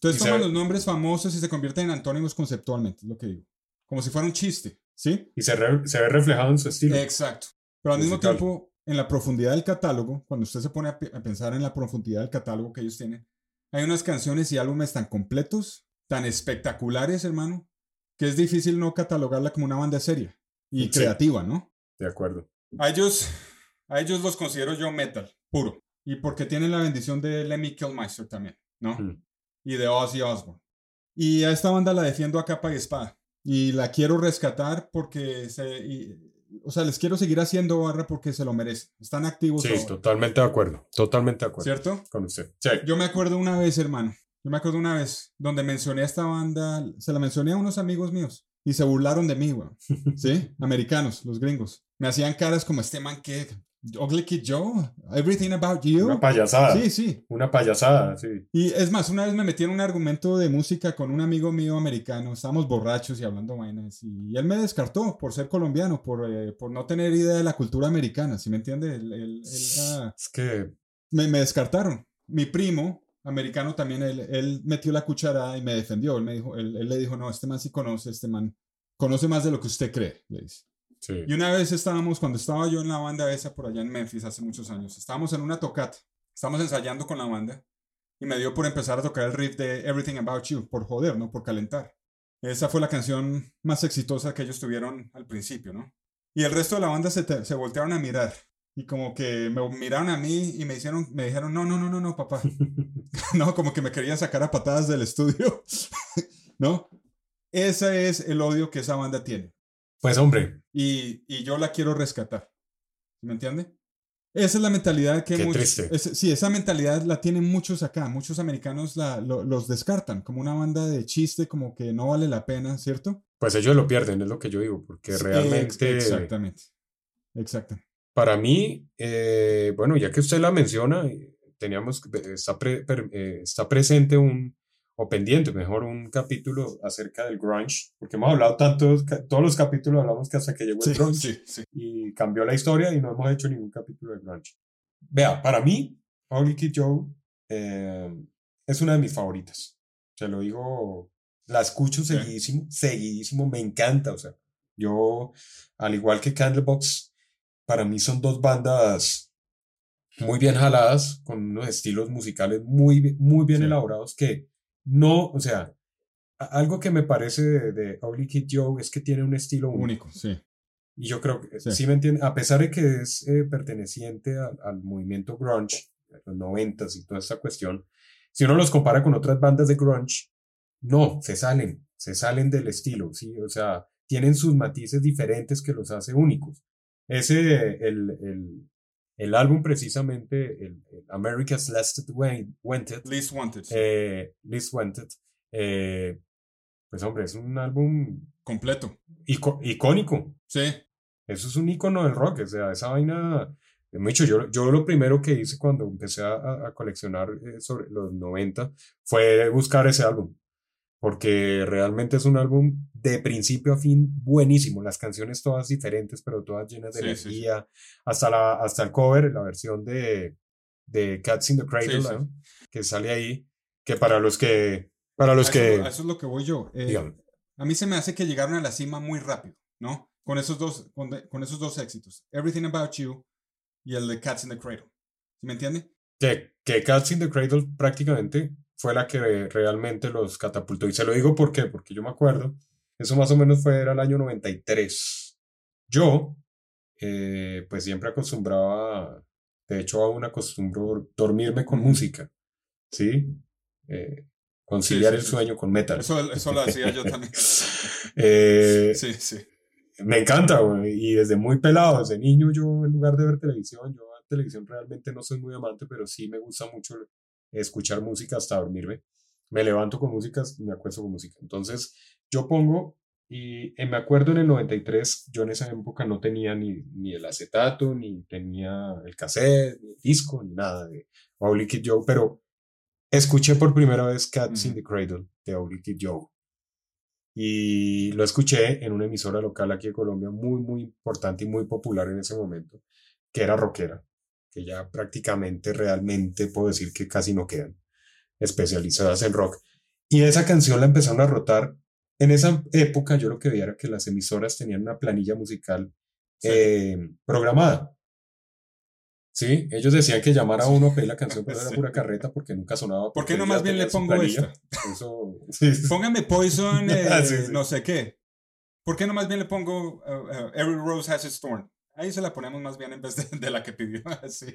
Entonces toman los nombres famosos y se convierten en antónimos conceptualmente, es lo que digo. Como si fuera un chiste, ¿sí? Y se, se ve reflejado en su estilo. Exacto. Pero al mismo tiempo, en la profundidad del catálogo, cuando usted se pone a pensar en la profundidad del catálogo que ellos tienen, hay unas canciones y álbumes tan completos tan espectaculares, hermano, que es difícil no catalogarla como una banda seria y creativa, ¿no? De acuerdo. A ellos, a ellos los considero yo metal, puro. Y porque tienen la bendición de Lemmy Kilmister también, ¿no? Hmm. Y de Ozzy Osbourne. Y a esta banda la defiendo a capa y espada. Y la quiero rescatar porque se, o sea, les quiero seguir haciendo barra porque se lo merecen. Están activos. Sí, totalmente de acuerdo. Totalmente de acuerdo. ¿Cierto? Con usted. Yo me acuerdo una vez, hermano. Yo me acuerdo una vez donde mencioné a esta banda, se la mencioné a unos amigos míos y se burlaron de mí, güey. ¿Sí? <laughs> Americanos, los gringos. Me hacían caras como este man que, Ugly Kid Joe, Everything About You. Una payasada. Sí, sí. Una payasada, sí. Y es más, una vez me metí en un argumento de música con un amigo mío americano. Estábamos borrachos y hablando vainas. Y él me descartó por ser colombiano, por, eh, por no tener idea de la cultura americana. ¿Sí me entiende? es que. Me, me descartaron. Mi primo, americano también, él, él, metió la cuchara y me defendió. Él, me dijo, él, le dijo, no, este man sí conoce, este man conoce más de lo que usted cree, le dice. Sí. Y una vez estábamos, cuando estaba yo en la banda esa por allá en Memphis hace muchos años, estábamos en una tocata estamos ensayando con la banda y me dio por empezar a tocar el riff de Everything About You, por joder, ¿no? Por calentar. Esa fue la canción más exitosa que ellos tuvieron al principio, ¿no? Y el resto de la banda se, se voltearon a mirar. Y como que me miraron a mí y me, hicieron, me dijeron, no, no, no, no, no, papá. <laughs> <laughs> no, como que me querían sacar a patadas del estudio. <laughs> ¿No? Ese es el odio que esa banda tiene. Pues hombre. Y, y yo la quiero rescatar. ¿Me entiende? Esa es la mentalidad que Qué muchos... es- sí, esa mentalidad la tienen muchos acá. Muchos americanos la, lo- los descartan como una banda de chiste, como que no vale la pena, ¿cierto? Pues ellos lo pierden, es lo que yo digo, porque realmente, Exactamente. Exacto. para mí, eh, bueno, ya que usted la menciona, eh, teníamos, que- está, pre- eh, está presente un, o pendiente, mejor, un capítulo acerca del grunge, porque hemos hablado tantos, todos los capítulos hablamos que hasta que llegó el Sí, <laughs> grunge sí, sí. y cambió la historia y no hemos hecho ningún capítulo de grunge. Vea, para mí, Holy Kid Joe eh, es una de mis favoritas. Se lo digo, la escucho seguidísimo, seguidísimo, me encanta. O sea, yo, al igual que Candlebox, para mí son dos bandas muy bien jaladas, con unos estilos musicales muy, muy bien elaborados que no, o sea, algo que me parece de, de Holy Kid Joe es que tiene un estilo único. Único, sí. Y yo creo que, Sí. sí, me entiende, a pesar de que es eh, perteneciente al, al movimiento grunge, de los noventas y toda esta cuestión, si uno los compara con otras bandas de grunge, no, se salen, se salen del estilo, sí, o sea, tienen sus matices diferentes que los hace únicos. Ese, el, el, el álbum precisamente, el, el America's Last Wan- Wanted, Least Wanted. eh, Least Wanted, eh, pues hombre, es un álbum Completo. ico- icónico, Sí. eso es un icono del rock, o sea, esa vaina, mucho, yo, yo lo primero que hice cuando empecé a, a- a coleccionar eh, sobre los 90 fue buscar ese álbum, porque realmente es un álbum de principio a fin buenísimo, las canciones todas diferentes, pero todas llenas de Sí, sí, sí. energía, hasta, la, hasta el cover, la versión de, de Cats in the Cradle, Sí, sí. ¿no? que sale ahí, que para los que, para los a, que, eso, a eso es lo que voy yo. Eh, a mí se me hace que llegaron a la cima muy rápido, ¿no? Con esos dos, con, de- con esos dos éxitos. Everything About You y el de Cats in the Cradle. ¿Sí me entiende? que, que Cats in the Cradle prácticamente fue la que realmente los catapultó. Y se lo digo por qué, porque yo me acuerdo, eso más o menos fue era el año 93. Yo, eh, pues siempre acostumbraba, de hecho aún acostumbro dormirme con música, ¿sí? Eh, conciliar sí, el sí. sueño con metal. Eso, eso lo hacía yo también. <laughs> Eh, Sí, sí. me encanta, güey, Y desde muy pelado, desde niño, yo en lugar de ver televisión, yo a televisión realmente no soy muy amante, pero sí me gusta mucho escuchar música hasta dormirme. Me levanto con música y me acuesto con música. Entonces, yo pongo, y eh, me acuerdo en el 93, yo en esa época no tenía ni, ni el acetato, ni tenía el cassette, ni el disco, ni nada de Owly Kid Joe, pero escuché por primera vez Cats in the Cradle de Owly Kid Joe y lo escuché en una emisora local aquí de Colombia muy, muy importante y muy popular en ese momento, que era rockera, que ya prácticamente realmente puedo decir que casi no quedan especializadas en rock. Y esa canción la empezaron a rotar. En esa época yo lo que veía era que las emisoras tenían una planilla musical Sí. eh, programada. Sí, ellos decían que llamar a uno a pedir la canción, pero era pura carreta porque nunca sonaba. ¿Por qué no más bien le pongo esta? Eso, <laughs> sí. Póngame Poison, <laughs> eh, Ah, sí. no sé qué. ¿Por qué no más bien le pongo uh, uh, Every Rose Has Its Thorn? Ahí se la ponemos más bien en vez de, de la que pidió. <laughs> sí.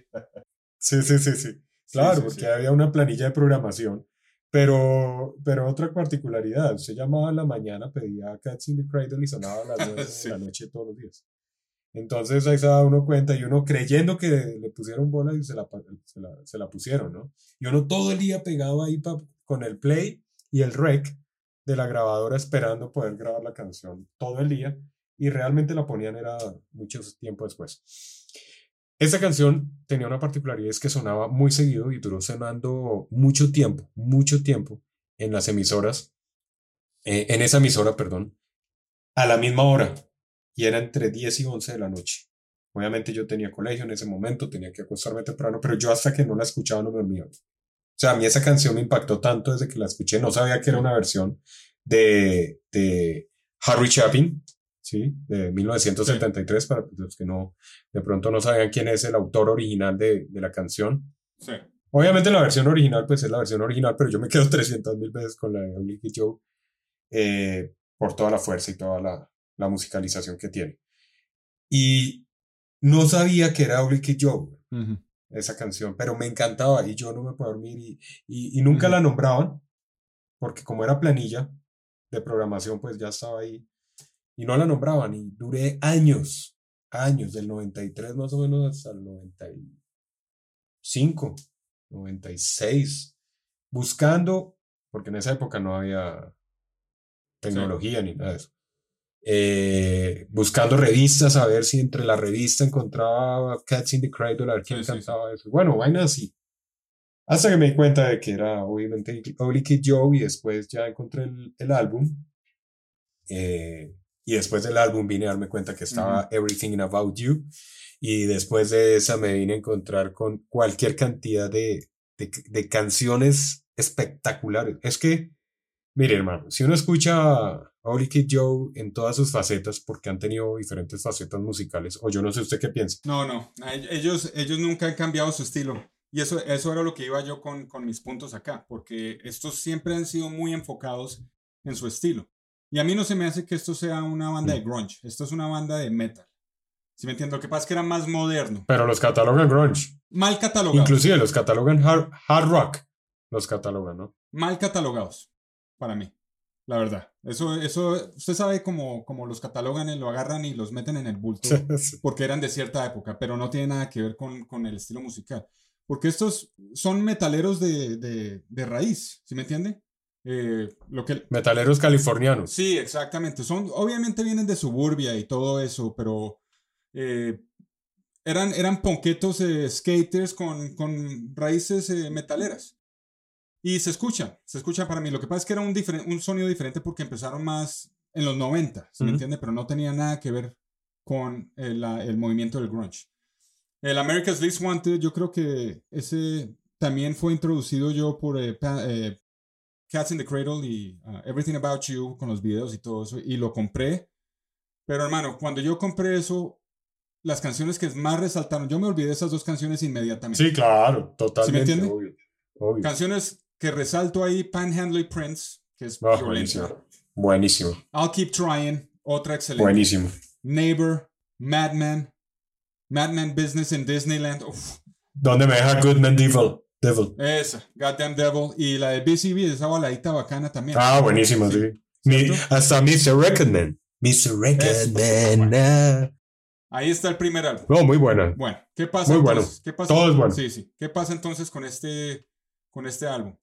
Sí, sí, sí, sí. Claro, sí, porque había una planilla de programación. Pero, pero otra particularidad, usted llamaba en la mañana, pedía Cats in the Cradle y sonaba a las nueve <laughs> Sí. de la noche todos los días. Entonces ahí se daba uno cuenta y uno creyendo que le pusieron bola y se la, se la, se la pusieron, ¿no? Y uno todo el día pegado ahí pa- con el play y el rec de la grabadora esperando poder grabar la canción todo el día y realmente la ponían era mucho tiempo después. Esta canción tenía una particularidad, es que sonaba muy seguido y duró sonando mucho tiempo, mucho tiempo en las emisoras, eh, en esa emisora, perdón, a la misma hora, y era entre 10 y 11 de la noche. Obviamente yo tenía colegio en ese momento, tenía que acostarme temprano, pero yo hasta que no la escuchaba no me dormía. O sea, a mí esa canción me impactó tanto desde que la escuché, no sabía que era una versión de, de Harry Chapin, ¿sí? De 1973, para los que no, de pronto no sabían quién es el autor original de, de la canción. Sí. Obviamente la versión original, pues es la versión original, pero yo me quedo 300 mil veces con la de Oblique Joe eh, por toda la fuerza y toda la, la, musicalización que tiene. Y no sabía que era Oblique Joe, esa canción, pero me encantaba y yo no me puedo dormir y, y, nunca la nombraban, porque como era planilla de programación, pues ya estaba ahí y no la nombraban y duré años, años, del 93 más o menos hasta el 95 96, buscando, porque en esa época no había tecnología ni nada de eso. Eh, buscando revistas, a ver si entre la revista encontraba Cats in the Cradle, a ver quién cantaba eso. Bueno, vaina así. Hasta que me di cuenta de que era obviamente Ugly Kid Joe y después ya encontré el, álbum. Eh, y después del álbum vine a darme cuenta que estaba Everything About You. Y después de esa me vine a encontrar con cualquier cantidad de, de, canciones espectaculares. Es que, mire hermano, si uno escucha a Oli Kid Joe en todas sus facetas, porque han tenido diferentes facetas musicales, o yo no sé usted qué piensa. No, no, ellos, ellos nunca han cambiado su estilo. Y eso, eso era lo que iba yo con, con mis puntos acá, porque estos siempre han sido muy enfocados en su estilo. Y a mí no se me hace que esto sea una banda de mm. grunge, esto es una banda de metal. Si me entiendo, lo que pasa es que era más moderno. Pero los catalogan grunge. Mal catalogados. Inclusive los catalogan hard, hard rock. Los catalogan, ¿no? Mal catalogados, para mí. La verdad. Eso, eso, usted sabe cómo, cómo los catalogan, lo agarran y los meten en el bulto. <laughs> Porque eran de cierta época, pero no tiene nada que ver con, con el estilo musical. Porque estos son metaleros de, de, de raíz, ¿sí me entiende? Eh, lo que... Metaleros californianos. Sí, exactamente. Son, obviamente vienen de suburbia y todo eso, pero eh, eran, eran ponquetos eh, skaters con, con raíces metaleras. Y se escucha, se escucha para mí. Lo que pasa es que era un, un sonido diferente porque empezaron más en los 90, ¿se me entiende? Pero no tenía nada que ver con el, el, movimiento del grunge. El America's Least Wanted, yo creo que ese también fue introducido yo por Cats in the Cradle y uh, Everything About You con los videos y todo eso, y lo compré. Pero hermano, cuando yo compré eso, las canciones que más resaltaron. Yo me olvidé de esas dos canciones inmediatamente. Sí, claro, totalmente. ¿Sí me entiende? Canciones que resalto ahí, Panhandle Prince, que es oh, buenísimo. buenísimo. I'll Keep Trying, otra excelente. Buenísimo. Neighbor, Madman, Madman Business in Disneyland. Uf. ¿Dónde me deja Goodman Devil? Devil. Esa, Goddamn Devil. Y la de BCB, esa baladita bacana también. Ah, buenísimo, sí. hasta Mr. Recordman. Mr. Recordman. Ahí está el primer álbum. No, muy buena. Bueno, ¿qué pasa? Muy bueno. ¿qué pasa Todo es bueno. Sí, sí. ¿Qué pasa entonces con este, con este álbum?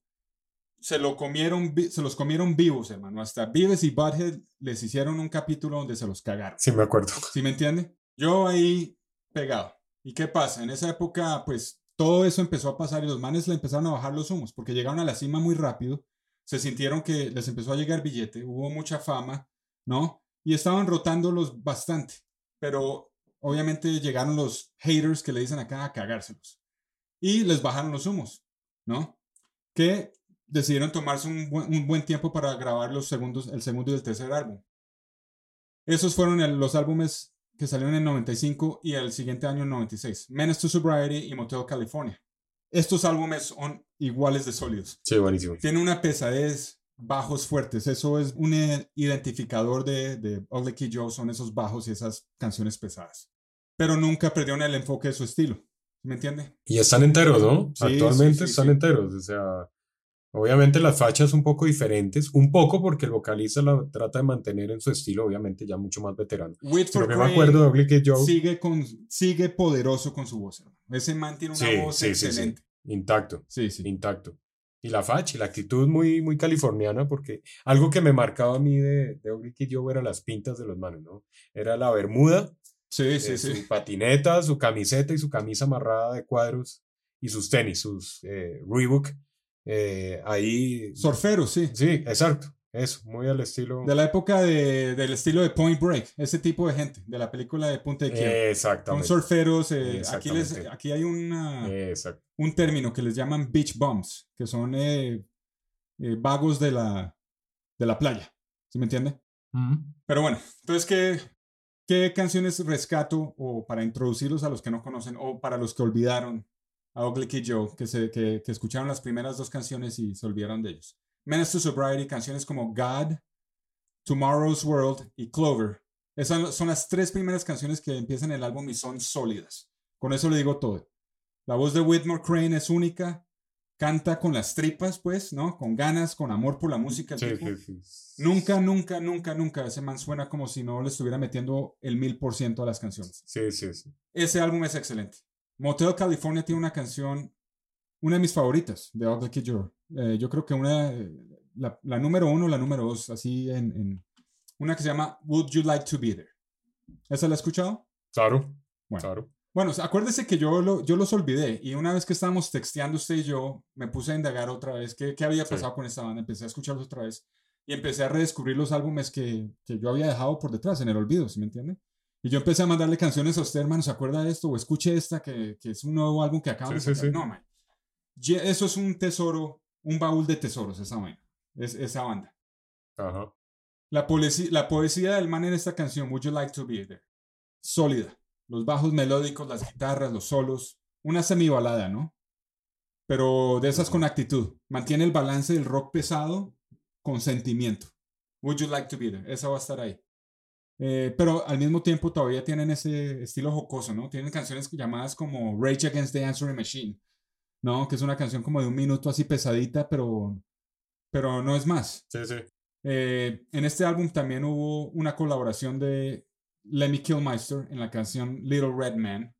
Se, lo comieron, se los comieron vivos, hermano. Hasta Vives y Butthead les hicieron un capítulo donde se los cagaron. Sí, me acuerdo. ¿Sí me entiende? Yo ahí pegado. ¿Y qué pasa? En esa época, pues todo eso empezó a pasar y los manes le empezaron a bajar los humos porque llegaron a la cima muy rápido. Se sintieron que les empezó a llegar billete, hubo mucha fama, ¿no? Y estaban rotándolos bastante. Pero obviamente llegaron los haters que le dicen acá a cagárselos. Y les bajaron los humos, ¿no? Que decidieron tomarse un buen, tiempo para grabar los segundos, el segundo y el tercer álbum. Esos fueron los álbumes que salieron en el 95 y el siguiente año en 96. Menace to Sobriety y Motel California. Estos álbumes son iguales de sólidos. Sí, buenísimo. Tiene una pesadez, bajos fuertes. Eso es un identificador de, de Ugly Kid Joe, son esos bajos y esas canciones pesadas pero nunca perdieron el enfoque de su estilo. ¿Me entiende? Y están enteros, ¿no? Actualmente están enteros. O sea, obviamente las fachas un poco diferentes, un poco porque el vocalista la trata de mantener en su estilo, obviamente ya mucho más veterano. Whitford me acuerdo de que Joe. Sigue, con, sigue poderoso con su voz. Ese man tiene una voz excelente. Intacto. Sí, sí. Intacto. Y la facha, y la actitud muy, muy californiana, porque algo que me marcaba a mí de, de Ugly Joe era las pintas de los manos, ¿no? Era la bermuda, Sí, sí, eh, sí. Su patineta, su camiseta y su camisa amarrada de cuadros y sus tenis, sus eh, Reebok. Eh, ahí. Surferos, sí. Sí, exacto. Eso, muy al estilo. De la época de, del estilo de Point Break, ese tipo de gente, de la película de Punta de Quiebra. Exactamente. Son surferos. aquí, les, aquí hay una, un término que les llaman beach bums, que son vagos de la, de la playa. ¿Sí me entiende? Pero bueno, entonces, ¿qué, ¿Qué canciones rescato o para introducirlos a los que no conocen o para los que olvidaron a Ugly Kid Joe, que, se, que, que escucharon las primeras dos canciones y se olvidaron de ellos. Menace to Sobriety, canciones como God, Tomorrow's World y Clover. Esas son las tres primeras canciones que empiezan el álbum y son sólidas. Con eso le digo todo. La voz de Whitmore Crane es única. Canta con las tripas, pues, ¿no? Con ganas, con amor por la música. Sí, sí, sí. Nunca, nunca, nunca, nunca ese man suena como si no le estuviera metiendo el mil por ciento a las canciones. Sí, sí, sí. Ese álbum es excelente. Motel California tiene una canción, una de mis favoritas de Ugly Kid Joe. Eh, yo creo que una, eh, la, la número uno, la número dos, así en, en- una que se llama Would You Like to Be There. ¿Esa la has escuchado? Claro, Bueno. claro. Bueno, acuérdese que yo, lo, yo los olvidé y una vez que estábamos texteando usted y yo, me puse a indagar otra vez qué, qué había Sí. pasado con esta banda, empecé a escucharlos otra vez y empecé a redescubrir los álbumes que, que yo había dejado por detrás, en el olvido, ¿sí me entiende? Y yo empecé a mandarle canciones a usted, hermano, ¿se acuerda de esto? O escuche esta, que, que es un nuevo álbum que acabamos Sí, de sí, sacar. sí. No, man. Eso es un tesoro, un baúl de tesoros, esa vaina, es, esa banda. Ajá. La, poesía, la poesía del man en esta canción, Would You Like to Be There? Sólida. Los bajos melódicos, las guitarras, los solos. Una semibalada, ¿no? Pero de esas con actitud. Mantiene el balance del rock pesado con sentimiento. Would You Like to Be There? Esa va a estar ahí. Eh, pero al mismo tiempo todavía tienen ese estilo jocoso, ¿no? Tienen canciones llamadas como Rage Against the Answering Machine, ¿no? Que es una canción como de un minuto así pesadita, pero, pero no es más. Sí, sí. Eh, en este álbum también hubo una colaboración de Lemmy Kilmister en la canción Little Red Man.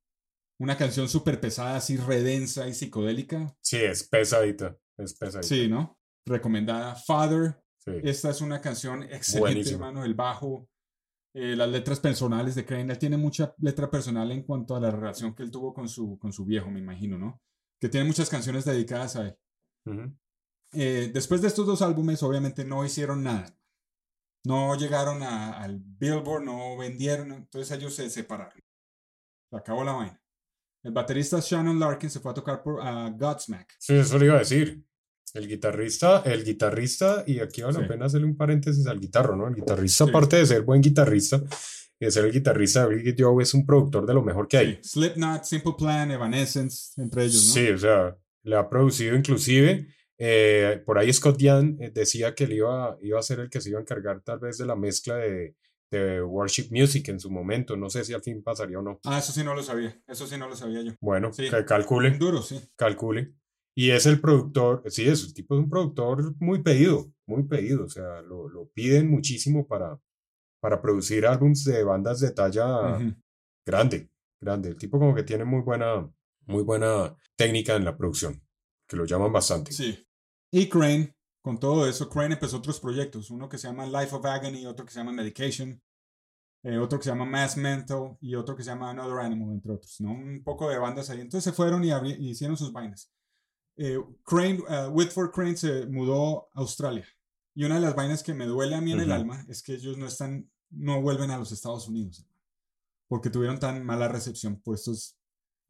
Una canción súper pesada, así redensa y psicodélica. Sí, es pesadita. Es pesadita. Sí, ¿no? Recomendada. Father. Sí. Esta es una canción excelente, hermano. El bajo. Eh, las letras personales de Crane. Él tiene mucha letra personal en cuanto a la relación que él tuvo con su, con su viejo, me imagino, ¿no? Que tiene muchas canciones dedicadas a él. Ujú. Eh, después de estos dos álbumes, obviamente no hicieron nada. No llegaron a- al Billboard, no vendieron, entonces ellos se separaron. Se acabó la vaina. El baterista Shannon Larkin se fue a tocar por, a Godsmack. Sí, eso le iba a decir. El guitarrista, el guitarrista, y aquí vale la Sí. pena hacerle un paréntesis al guitarro, ¿no? El guitarrista, Sí. aparte de ser buen guitarrista, y de ser el guitarrista de Billy Joe, es un productor de lo mejor que hay. Sí, Slipknot, Simple Plan, Evanescence, entre ellos, ¿no? Sí, o sea, le ha producido inclusive, eh, por ahí Scott Young eh, decía que él iba, iba a ser el que se iba a encargar tal vez de la mezcla de, de worship music en su momento, no sé si al fin pasaría o no. Ah, eso sí no lo sabía. Eso sí no lo sabía yo. Bueno, Sí. que calcule, Duro, sí. calcule. Y es el productor, sí, es el tipo es un productor muy pedido, muy pedido, o sea, lo, lo piden muchísimo para, para producir álbums de bandas de talla Ujú. grande, grande. El tipo como que tiene muy buena, muy buena técnica en la producción, que lo llaman bastante. Sí. Y Crane, con todo eso, Crane empezó otros proyectos. Uno que se llama Life of Agony, otro que se llama Medication, eh, otro que se llama Mass Mental y otro que se llama Another Animal, entre otros. ¿no? Un poco de bandas ahí. Entonces se fueron y hicieron sus vainas. Eh, Crane, eh, Whitford Crane se mudó a Australia. Y una de las vainas que me duele a mí en el alma es que ellos no están, no vuelven a los Estados Unidos. Porque tuvieron tan mala recepción por estos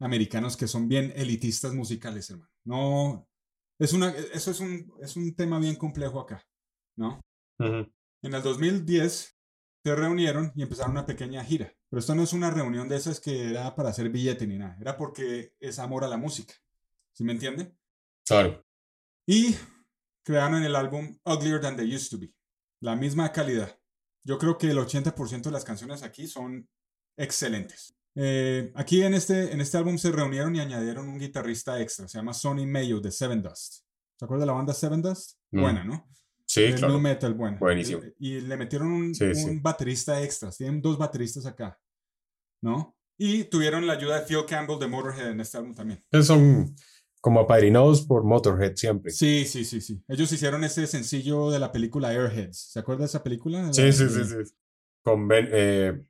americanos que son bien elitistas musicales, hermano. No, es una, eso es un, es un tema bien complejo acá, ¿no? En el 2010 se reunieron y empezaron una pequeña gira. Pero esto no es una reunión de esas que era para hacer billete ni nada. Era porque es amor a la música. ¿Sí me entiende? Claro. Y crearon el álbum Uglier Than They Used to Be. La misma calidad. Yo creo que el 80% de las canciones aquí son excelentes. Eh, aquí en este, en este álbum se reunieron y añadieron un guitarrista extra. Se llama Sonny Mayo de Seven Dust. ¿Se acuerda de la banda Seven Dust? Mm. Buena, ¿no? Sí, El claro. nu metal, bueno. Buenísimo. Eh, Y le metieron un, Sí, un sí. baterista extra. Tienen dos bateristas acá, ¿no? Y tuvieron la ayuda de Phil Campbell de Motorhead en este álbum también. Son como apadrinados por Motorhead siempre. Sí, sí, sí, sí. Ellos hicieron ese sencillo de la película Airheads. ¿Se acuerda de esa película? Sí, sí, sí, sí. Con Ben, eh,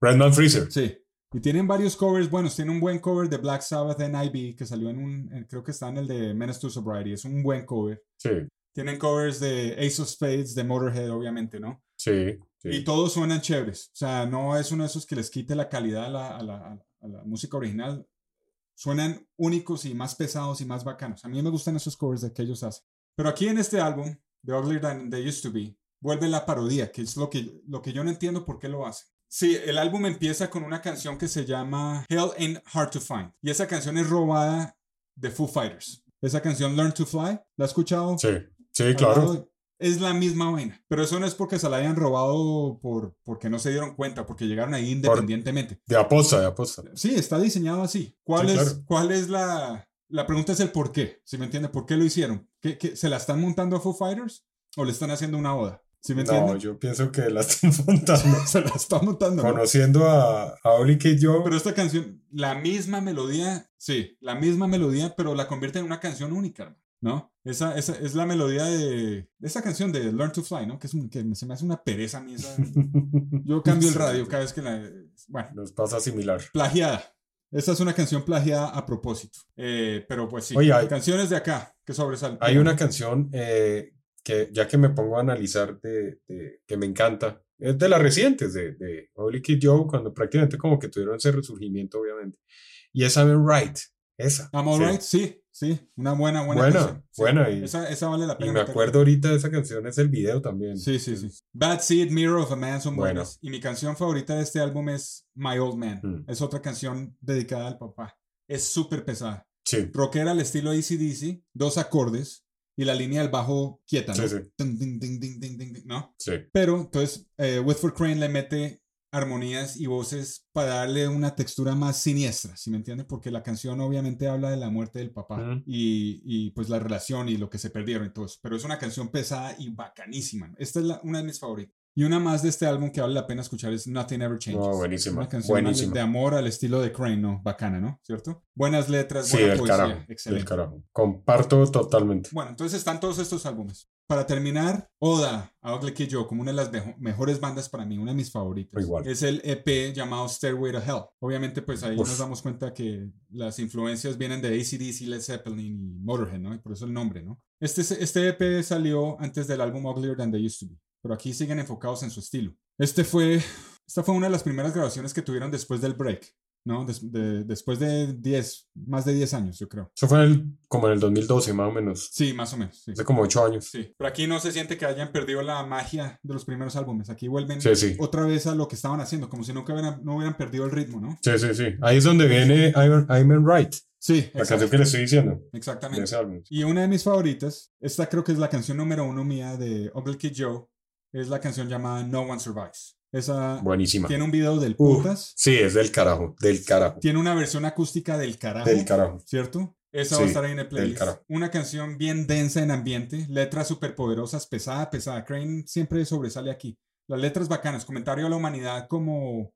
Brendan Freezer. Sí. Y tienen varios covers buenos. Tiene un buen cover de Black Sabbath NIB que salió en un, en- creo que está en el de Menace to Sobriety. Es un buen cover. Sí, Tienen covers de Ace of Spades, de Motorhead, obviamente, ¿no? sí, sí. Y todos suenan chéveres. O sea, no es uno de esos que les quite la calidad a la, a la- a la música original. Suenan únicos y más pesados y más bacanos. A mí me gustan esos covers de que ellos hacen. Pero aquí en este álbum, The Uglier Than They Used to Be, vuelve la parodia, que es lo que, lo que yo no entiendo por qué lo hacen. Sí, el álbum empieza con una canción que se llama Hell Ain't Hard to Find. Y esa canción es robada de Foo Fighters. Esa canción Learn to Fly, ¿la has escuchado? Sí, sí, claro. Es la misma vaina. Pero eso no es porque se la hayan robado por, porque no se dieron cuenta, porque llegaron ahí independientemente. de aposta, de aposta. Sí, está diseñado así. ¿Cuál, es, ¿cuál es la, la pregunta es el por qué, si me entiende? ¿Por qué lo hicieron? ¿Qué, se la están montando a Foo Fighters o le están haciendo una boda? ¿Sí me entiende? No, yo pienso que la están <laughs> montando. <laughs> se la están montando. Conociendo a, a Oli Kid Joe. Pero esta canción, la misma melodía, sí, la misma melodía, pero la convierte en una canción única, ¿no? Esa, esa es la melodía de esa canción de Learn to Fly, ¿no? Que, es que se me hace una pereza a mí esa. <laughs> Yo cambio el radio cada vez que la... Bueno. Nos pasa similar. Plagiada. Esta es una canción plagiada a propósito. Eh, pero pues sí, hay canciones de acá que sobresalen. Hay una canción eh, que ya que me pongo a analizar de, que me encanta, es de las recientes, de, de Holy Kid Joe, cuando prácticamente como que tuvieron ese resurgimiento, obviamente. Y es I'm Right, esa. I'm Alright, sí. Sí, una buena, buena, canción. Buena, y, esa, esa, vale la pena. Y me acuerdo ahorita de esa canción, es el video también. Sí, sí, sí. Bad Seed, Mirror of a Man son buenas. Y mi canción favorita de este álbum es My Old Man. Mm. Es otra canción dedicada al papá. Es súper pesada. Sí. Rockera al estilo ACDC, dos acordes y la línea del bajo quieta, ¿no? Sí, sí. Ding, ding, ding, ¿no? Sí. Pero entonces, eh, Whitford Crane le mete armonías y voces para darle una textura más siniestra, ¿sí me entiende? Porque la canción obviamente habla de la muerte del papá y, y, pues la relación y lo que se perdieron y todo eso, pero es una canción pesada y bacanísima. Esta es la, una de mis favoritas. Y una más de este álbum que vale la pena escuchar es Nothing Ever Changes. Oh, buenísima. Una canción de amor al estilo de Crane, ¿no? Bacana, ¿no? ¿Cierto? Buenas letras, buena sí, poesía. Carajo, Excelente. carajo. Comparto totalmente. Bueno, entonces están todos estos álbumes. Para terminar, Oda Ugly Kid Joe como una de las mejores bandas para mí, una de mis favoritas. Igual. Es el EP llamado Stairway to Hell. Obviamente, pues ahí nos damos cuenta que las influencias vienen de ACDC, Led Zeppelin y Motorhead, ¿no? Y por eso el nombre, ¿no? Este, este EP salió antes del álbum Uglier Than They Used to Be, pero aquí siguen enfocados en su estilo. Este fue, esta fue una de las primeras grabaciones que tuvieron después del break. ¿No? después de 10, más de 10 años, yo creo. Eso fue el, como en el 2012, más o menos. Sí, más o menos. Sí. Hace como 8 años. Sí, pero aquí no se siente que hayan perdido la magia de los primeros álbumes. Aquí vuelven sí, sí. otra vez a lo que estaban haciendo, como si nunca hubieran, no hubieran perdido el ritmo, ¿no? Sí, sí, sí. Ahí es donde viene I'm, in Right. Sí, la canción que le estoy diciendo. Exactamente. Y una de mis favoritas, esta creo que es la canción número uno mía de Ugly Kid Joe, es la canción llamada No One Survives. Esa Buenísima. Tiene un video del putas. sí, es del carajo, del carajo. Tiene una versión acústica del carajo. Del carajo. ¿Cierto? Esa va a estar ahí en el playlist. Una canción bien densa en ambiente, letras súper poderosas, pesada, pesada. Crane siempre sobresale aquí. Las letras bacanas, comentario a la humanidad como,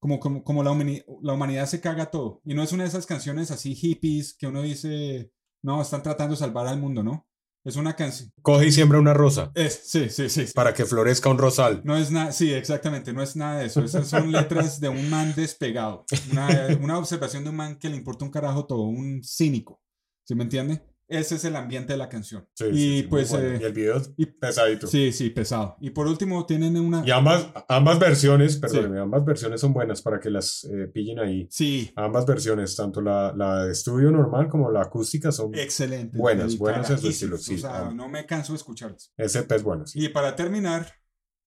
como, como, como la, la humanidad se caga todo. Y no es una de esas canciones así hippies que uno dice, no, están tratando de salvar al mundo, ¿no? Es una canción. Coge y siembra una rosa. Es, sí, sí, sí. Para que florezca un rosal. No es nada, sí, exactamente, no es nada de eso. Esas son <laughs> letras de un man despegado. Una, una observación de un man que le importa un carajo todo, un cínico. ¿Sí me entiende? Ese es el ambiente de la canción. Sí, y pues. Eh, y el video y, pesadito. Sí, sí, pesado. Y por último, tienen una. Y ambas, ambas versiones, perdóneme, ambas versiones son buenas para que las eh, pillen ahí. Sí. Ambas versiones, tanto la, la de estudio normal como la acústica, son. Excelentes. Buenas, buenas en su estilo. Sí, o sea, no me canso de escucharlas. Ese es bueno. Sí. Y para terminar,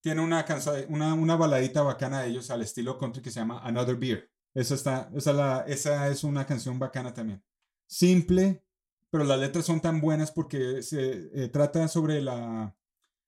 tiene una, cansa, una, una baladita bacana de ellos al estilo country que se llama Another Beer. Esa, está, esa, la, esa es una canción bacana también. Simple, pero las letras son tan buenas porque se eh, trata sobre la,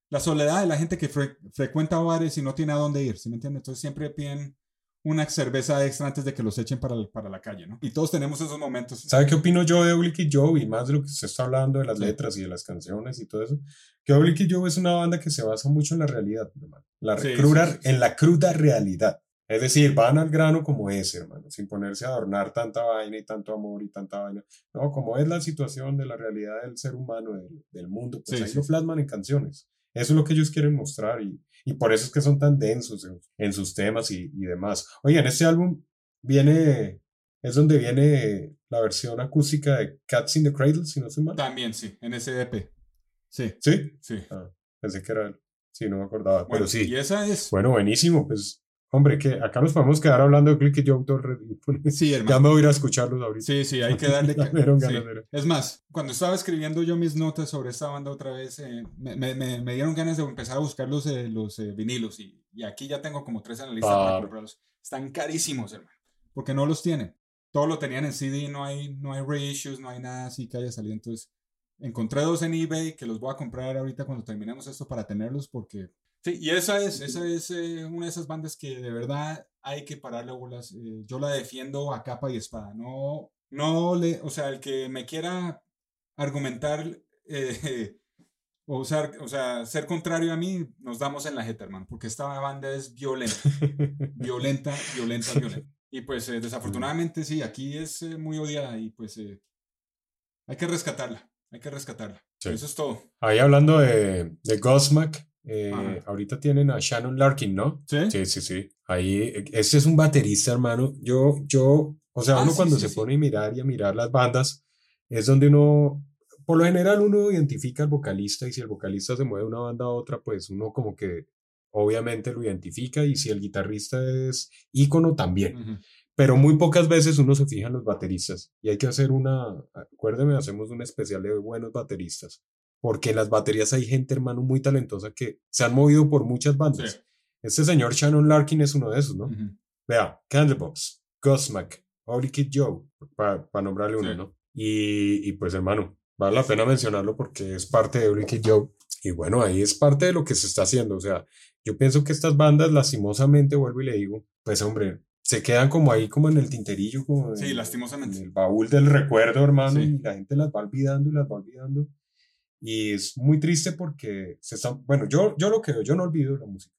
la, soledad de la gente que frecuenta bares y no tiene a dónde ir, ¿sí me entiendes? Entonces siempre piden una cerveza extra antes de que los echen para, para la calle, ¿no? Y todos tenemos esos momentos. ¿Sabe qué opino yo de Oblique Joe y más de lo que se está hablando de las letras y de las canciones y todo eso? Que Oblique Joe es una banda que se basa mucho en la realidad, hermano. La cruda, en la cruda realidad. Es decir, van al grano como es, hermano, sin ponerse a adornar tanta vaina y tanto amor y tanta vaina. No, como es la situación de la realidad del ser humano, del, mundo, pues ahí lo plasman en canciones. Eso es lo que ellos quieren mostrar y, y por eso es que son tan densos en, sus temas y, y, demás. Oye, en este álbum viene, es donde viene la versión acústica de Cats in the Cradle, si no soy mal. También, sí, en ese EP. Sí. ¿Sí? Sí. Ah, pensé que era, sí, no me acordaba, pero sí. Y esa es. Bueno, buenísimo, pues Hombre, que acá nos podemos quedar hablando de Click y Autor. Sí, hermano. Ya me voy a ir a escucharlos ahorita. Sí, sí, hay que darle. <laughs> Es más, cuando estaba escribiendo yo mis notas sobre esta banda otra vez, eh, me, me, me, dieron ganas de empezar a buscar los, eh, los eh, vinilos. Y, y, aquí ya tengo como tres analistas para comprarlos. Están carísimos, hermano. Porque no los tienen. todo lo tenían en CD, no hay, no hay reissues, no hay nada así que haya salido. Entonces, encontré dos en eBay que los voy a comprar ahorita cuando terminemos esto para tenerlos porque... Sí, y esa es, esa es eh, una de esas bandas que de verdad hay que pararle bolas. Eh, yo la defiendo a capa y espada. No, no le, o sea, el que me quiera argumentar <laughs> eh, o, usar, o sea, ser contrario a mí, nos damos en la jeta, hermano, porque esta banda es violenta, violenta, violenta, violenta. <laughs> Y pues desafortunadamente sí, aquí es muy odiada y pues hay que rescatarla. Hay que rescatarla. Eso es todo. Ahí hablando de, de Godsmack, eh, ahorita tienen a Shannon Larkin, ¿no? Sí. Sí, sí, sí. Ahí, ese es un baterista, hermano. Yo, yo, o sea, ah, uno cuando se pone a mirar y a mirar las bandas, es donde uno, por lo general, uno identifica al vocalista y si el vocalista se mueve de una banda a otra, pues uno como que obviamente lo identifica y si el guitarrista es ícono también pero muy pocas veces uno se fija en los bateristas y hay que hacer una, acuérdeme, hacemos un especial de buenos bateristas, porque en las baterías hay gente, hermano, muy talentosa que se han movido por muchas bandas. Este señor Shannon Larkin es uno de esos, ¿no? Vea, Candlebox, Godsmack, Holy Kid Joe, para nombrarle uno, ¿no? Y, y, pues, hermano, vale la pena mencionarlo porque es parte de Holy Kid Joe. Y bueno, ahí es parte de lo que se está haciendo. O sea, yo pienso que estas bandas, lastimosamente, vuelvo y le digo, pues hombre, se quedan como ahí, como en el tinterillo, como sí, en, lastimosamente. el baúl del recuerdo, hermano, y la gente las va olvidando y las va olvidando. Y es muy triste porque se están, bueno, yo, yo lo que yo no olvido la música.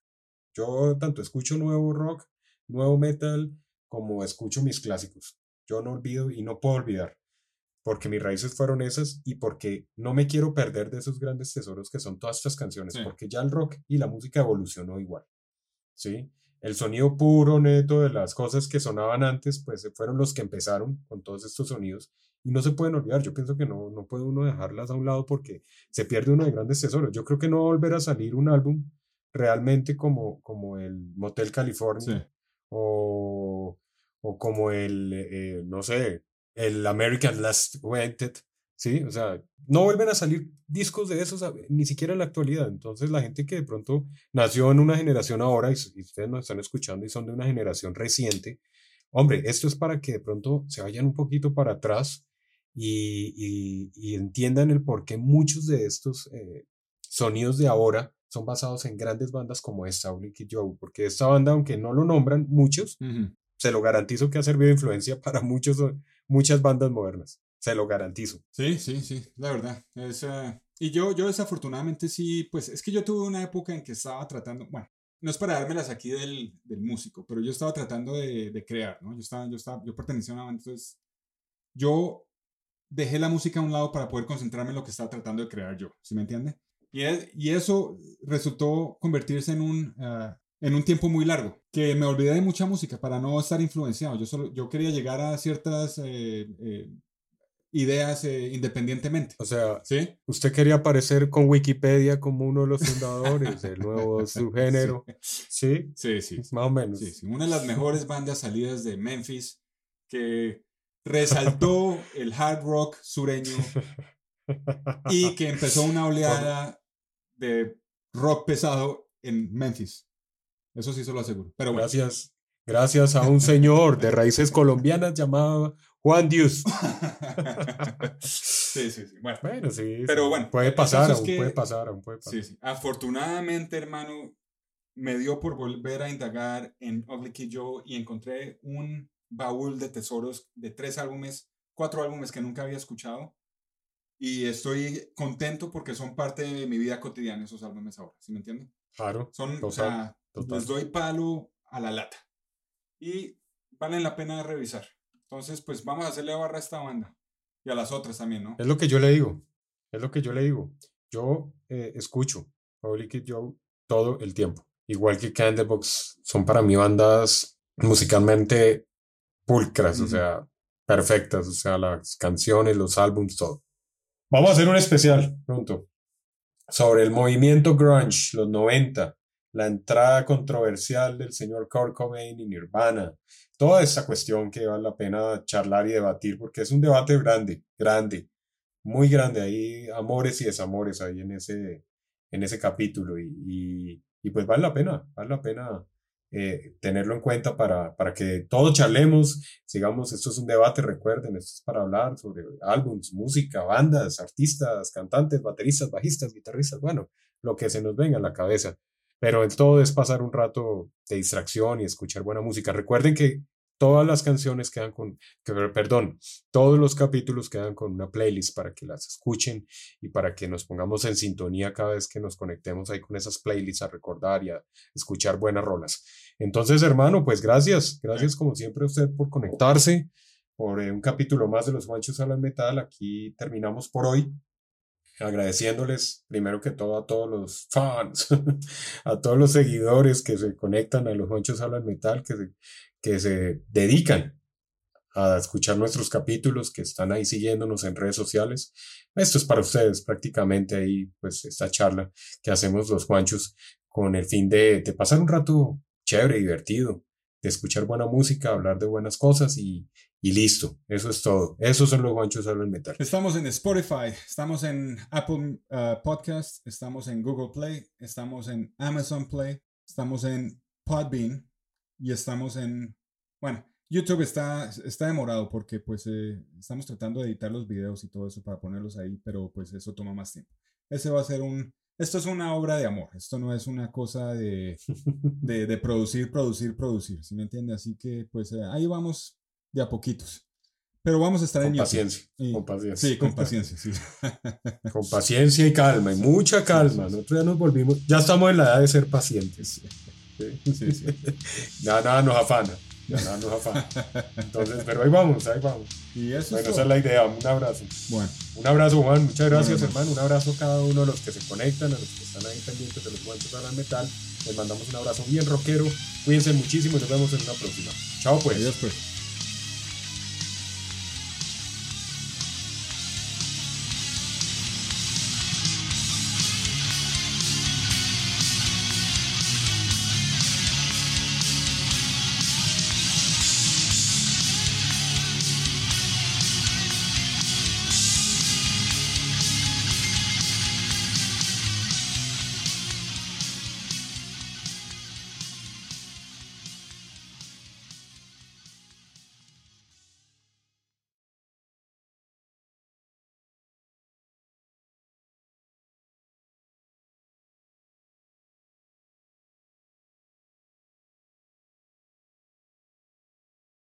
Yo tanto escucho nuevo rock, nuevo metal, como escucho mis clásicos. Yo no olvido y no puedo olvidar, porque mis raíces fueron esas y porque no me quiero perder de esos grandes tesoros que son todas estas canciones, porque ya el rock y la música evolucionó igual. ¿Sí? El sonido puro, neto de las cosas que sonaban antes, pues fueron los que empezaron con todos estos sonidos y no se pueden olvidar. Yo pienso que no, no puede uno dejarlas a un lado porque se pierde uno de grandes tesoros. Yo creo que no va a volver a salir un álbum realmente como, como el Motel California o, o, como el, eh, no sé, el American Last Wanted, ¿sí? O sea, no vuelven a salir discos de esos ni siquiera en la actualidad. Entonces la gente que de pronto nació en una generación ahora y, ustedes nos están escuchando y son de una generación reciente, hombre, esto es para que de pronto se vayan un poquito para atrás y, y, entiendan el por qué muchos de estos eh, sonidos de ahora son basados en grandes bandas como esta, Kid Joe, porque esta banda, aunque no lo nombran muchos, se lo garantizo que ha servido de influencia para muchos, muchas bandas modernas. Se lo garantizo. Sí, sí, sí, la verdad. Es, y yo, yo desafortunadamente sí, pues es que yo tuve una época en que estaba tratando, bueno, no es para dármelas aquí del, del músico, pero yo estaba tratando de, de, crear, ¿no? Yo estaba, yo estaba, yo pertenecía a una banda, entonces yo dejé la música a un lado para poder concentrarme en lo que estaba tratando de crear yo, ¿sí me entiende? Y, y eso resultó convertirse en un, ah, en un tiempo muy largo, que me olvidé de mucha música para no estar influenciado. Yo, solo, yo quería llegar a ciertas eh, eh, ideas eh, independientemente. O sea, ¿Sí? usted quería aparecer con Wikipedia como uno de los fundadores del nuevo <laughs> subgénero. ¿Sí? Sí, sí. Más o menos. Sí, Una de las <laughs> mejores bandas salidas de Memphis que resaltó <laughs> el hard rock sureño y que empezó una oleada de rock pesado en Memphis. Eso sí se lo aseguro. Pero Gracias. Gracias a un señor de raíces colombianas llamado Juan Dios. sí, sí, sí. Bueno, sí. Pero bueno. Puede pasar, aún puede pasar, aún puede pasar. Sí, sí. Afortunadamente, hermano, me dio por volver a indagar en Ugly Kid Joe y encontré un baúl de tesoros de tres álbumes, cuatro álbumes que nunca había escuchado. Y estoy contento porque son parte de mi vida cotidiana esos álbumes ahora, ¿sí me entienden? Claro. Son, o sea, les doy palo a la lata. Y valen la pena revisar. Entonces, pues vamos a hacerle barra a esta banda y a las otras también, ¿no? Es lo que yo le digo, es lo que yo le digo. Yo eh, escucho Public Joe todo el tiempo. Igual que Candlebox, son para mí bandas musicalmente pulcras, o sea, perfectas, o sea, las canciones, los álbumes, todo. Vamos a hacer un especial pronto sobre el movimiento grunge, los 90, la entrada controversial del señor Kurt Cobain y Nirvana, toda esa cuestión que vale la pena charlar y debatir, porque es un debate grande, grande, muy grande, hay amores y desamores ahí en ese, en ese capítulo y, y, pues vale la pena, vale la pena eh, tenerlo en cuenta para, para que todos charlemos, sigamos, esto es un debate, recuerden, esto es para hablar sobre álbums, música, bandas, artistas, cantantes, bateristas, bajistas, guitarristas, bueno, lo que se nos venga a la cabeza. Pero el todo es pasar un rato de distracción y escuchar buena música. Recuerden que todas las canciones quedan con, perdón, todos los capítulos quedan con una playlist para que las escuchen y para que nos pongamos en sintonía cada vez que nos conectemos ahí con esas playlists a recordar y a escuchar buenas rolas. Entonces, hermano, pues gracias, gracias como siempre a usted por conectarse, por eh, un capítulo más de los Juanchos Hablan Metal. Aquí terminamos por hoy agradeciéndoles primero que todo a todos los fans, <laughs> a todos los seguidores que se conectan a los Juanchos Hablan Metal, que se, que se dedican a escuchar nuestros capítulos, que están ahí siguiéndonos en redes sociales. Esto es para ustedes prácticamente ahí, pues esta charla que hacemos los Juanchos con el fin de, de pasar un rato chévere, divertido, de escuchar buena música, hablar de buenas cosas y, y listo. Eso es todo. Esos son los Juanchos Hablan Metal. Estamos en Spotify, estamos en Apple uh, Podcast, estamos en Google Play, estamos en Amazon Play, estamos en Podbean y estamos en, bueno, YouTube está, está demorado porque pues eh, estamos tratando de editar los videos y todo eso para ponerlos ahí, pero pues eso toma más tiempo. Ese va a ser un, esto es una obra de amor, esto no es una cosa de, <laughs> de, producir, producir, producir, ¿sí me entiende? Así que pues eh, ahí vamos de a poquitos. Pero vamos a estar con en paciencia, con paciencia. Sí, con paciencia, sí. con paciencia <laughs> y calma, y mucha calma. Nosotros ya nos volvimos, ya estamos en la edad de ser pacientes. Sí, sí, sí. nada, <laughs> nada nos afana. Ya nada nos afana. Entonces, pero ahí vamos, ahí vamos. Y eso bueno, esa es la idea. Un abrazo. Bueno. Un abrazo, Juan. Muchas gracias, hermano. Un abrazo a cada uno de los que se conectan, a los que están ahí pendientes de los guantes para el metal. Les mandamos un abrazo bien rockero. Cuídense muchísimo y nos vemos en una próxima. Chao, pues. Adiós, pues.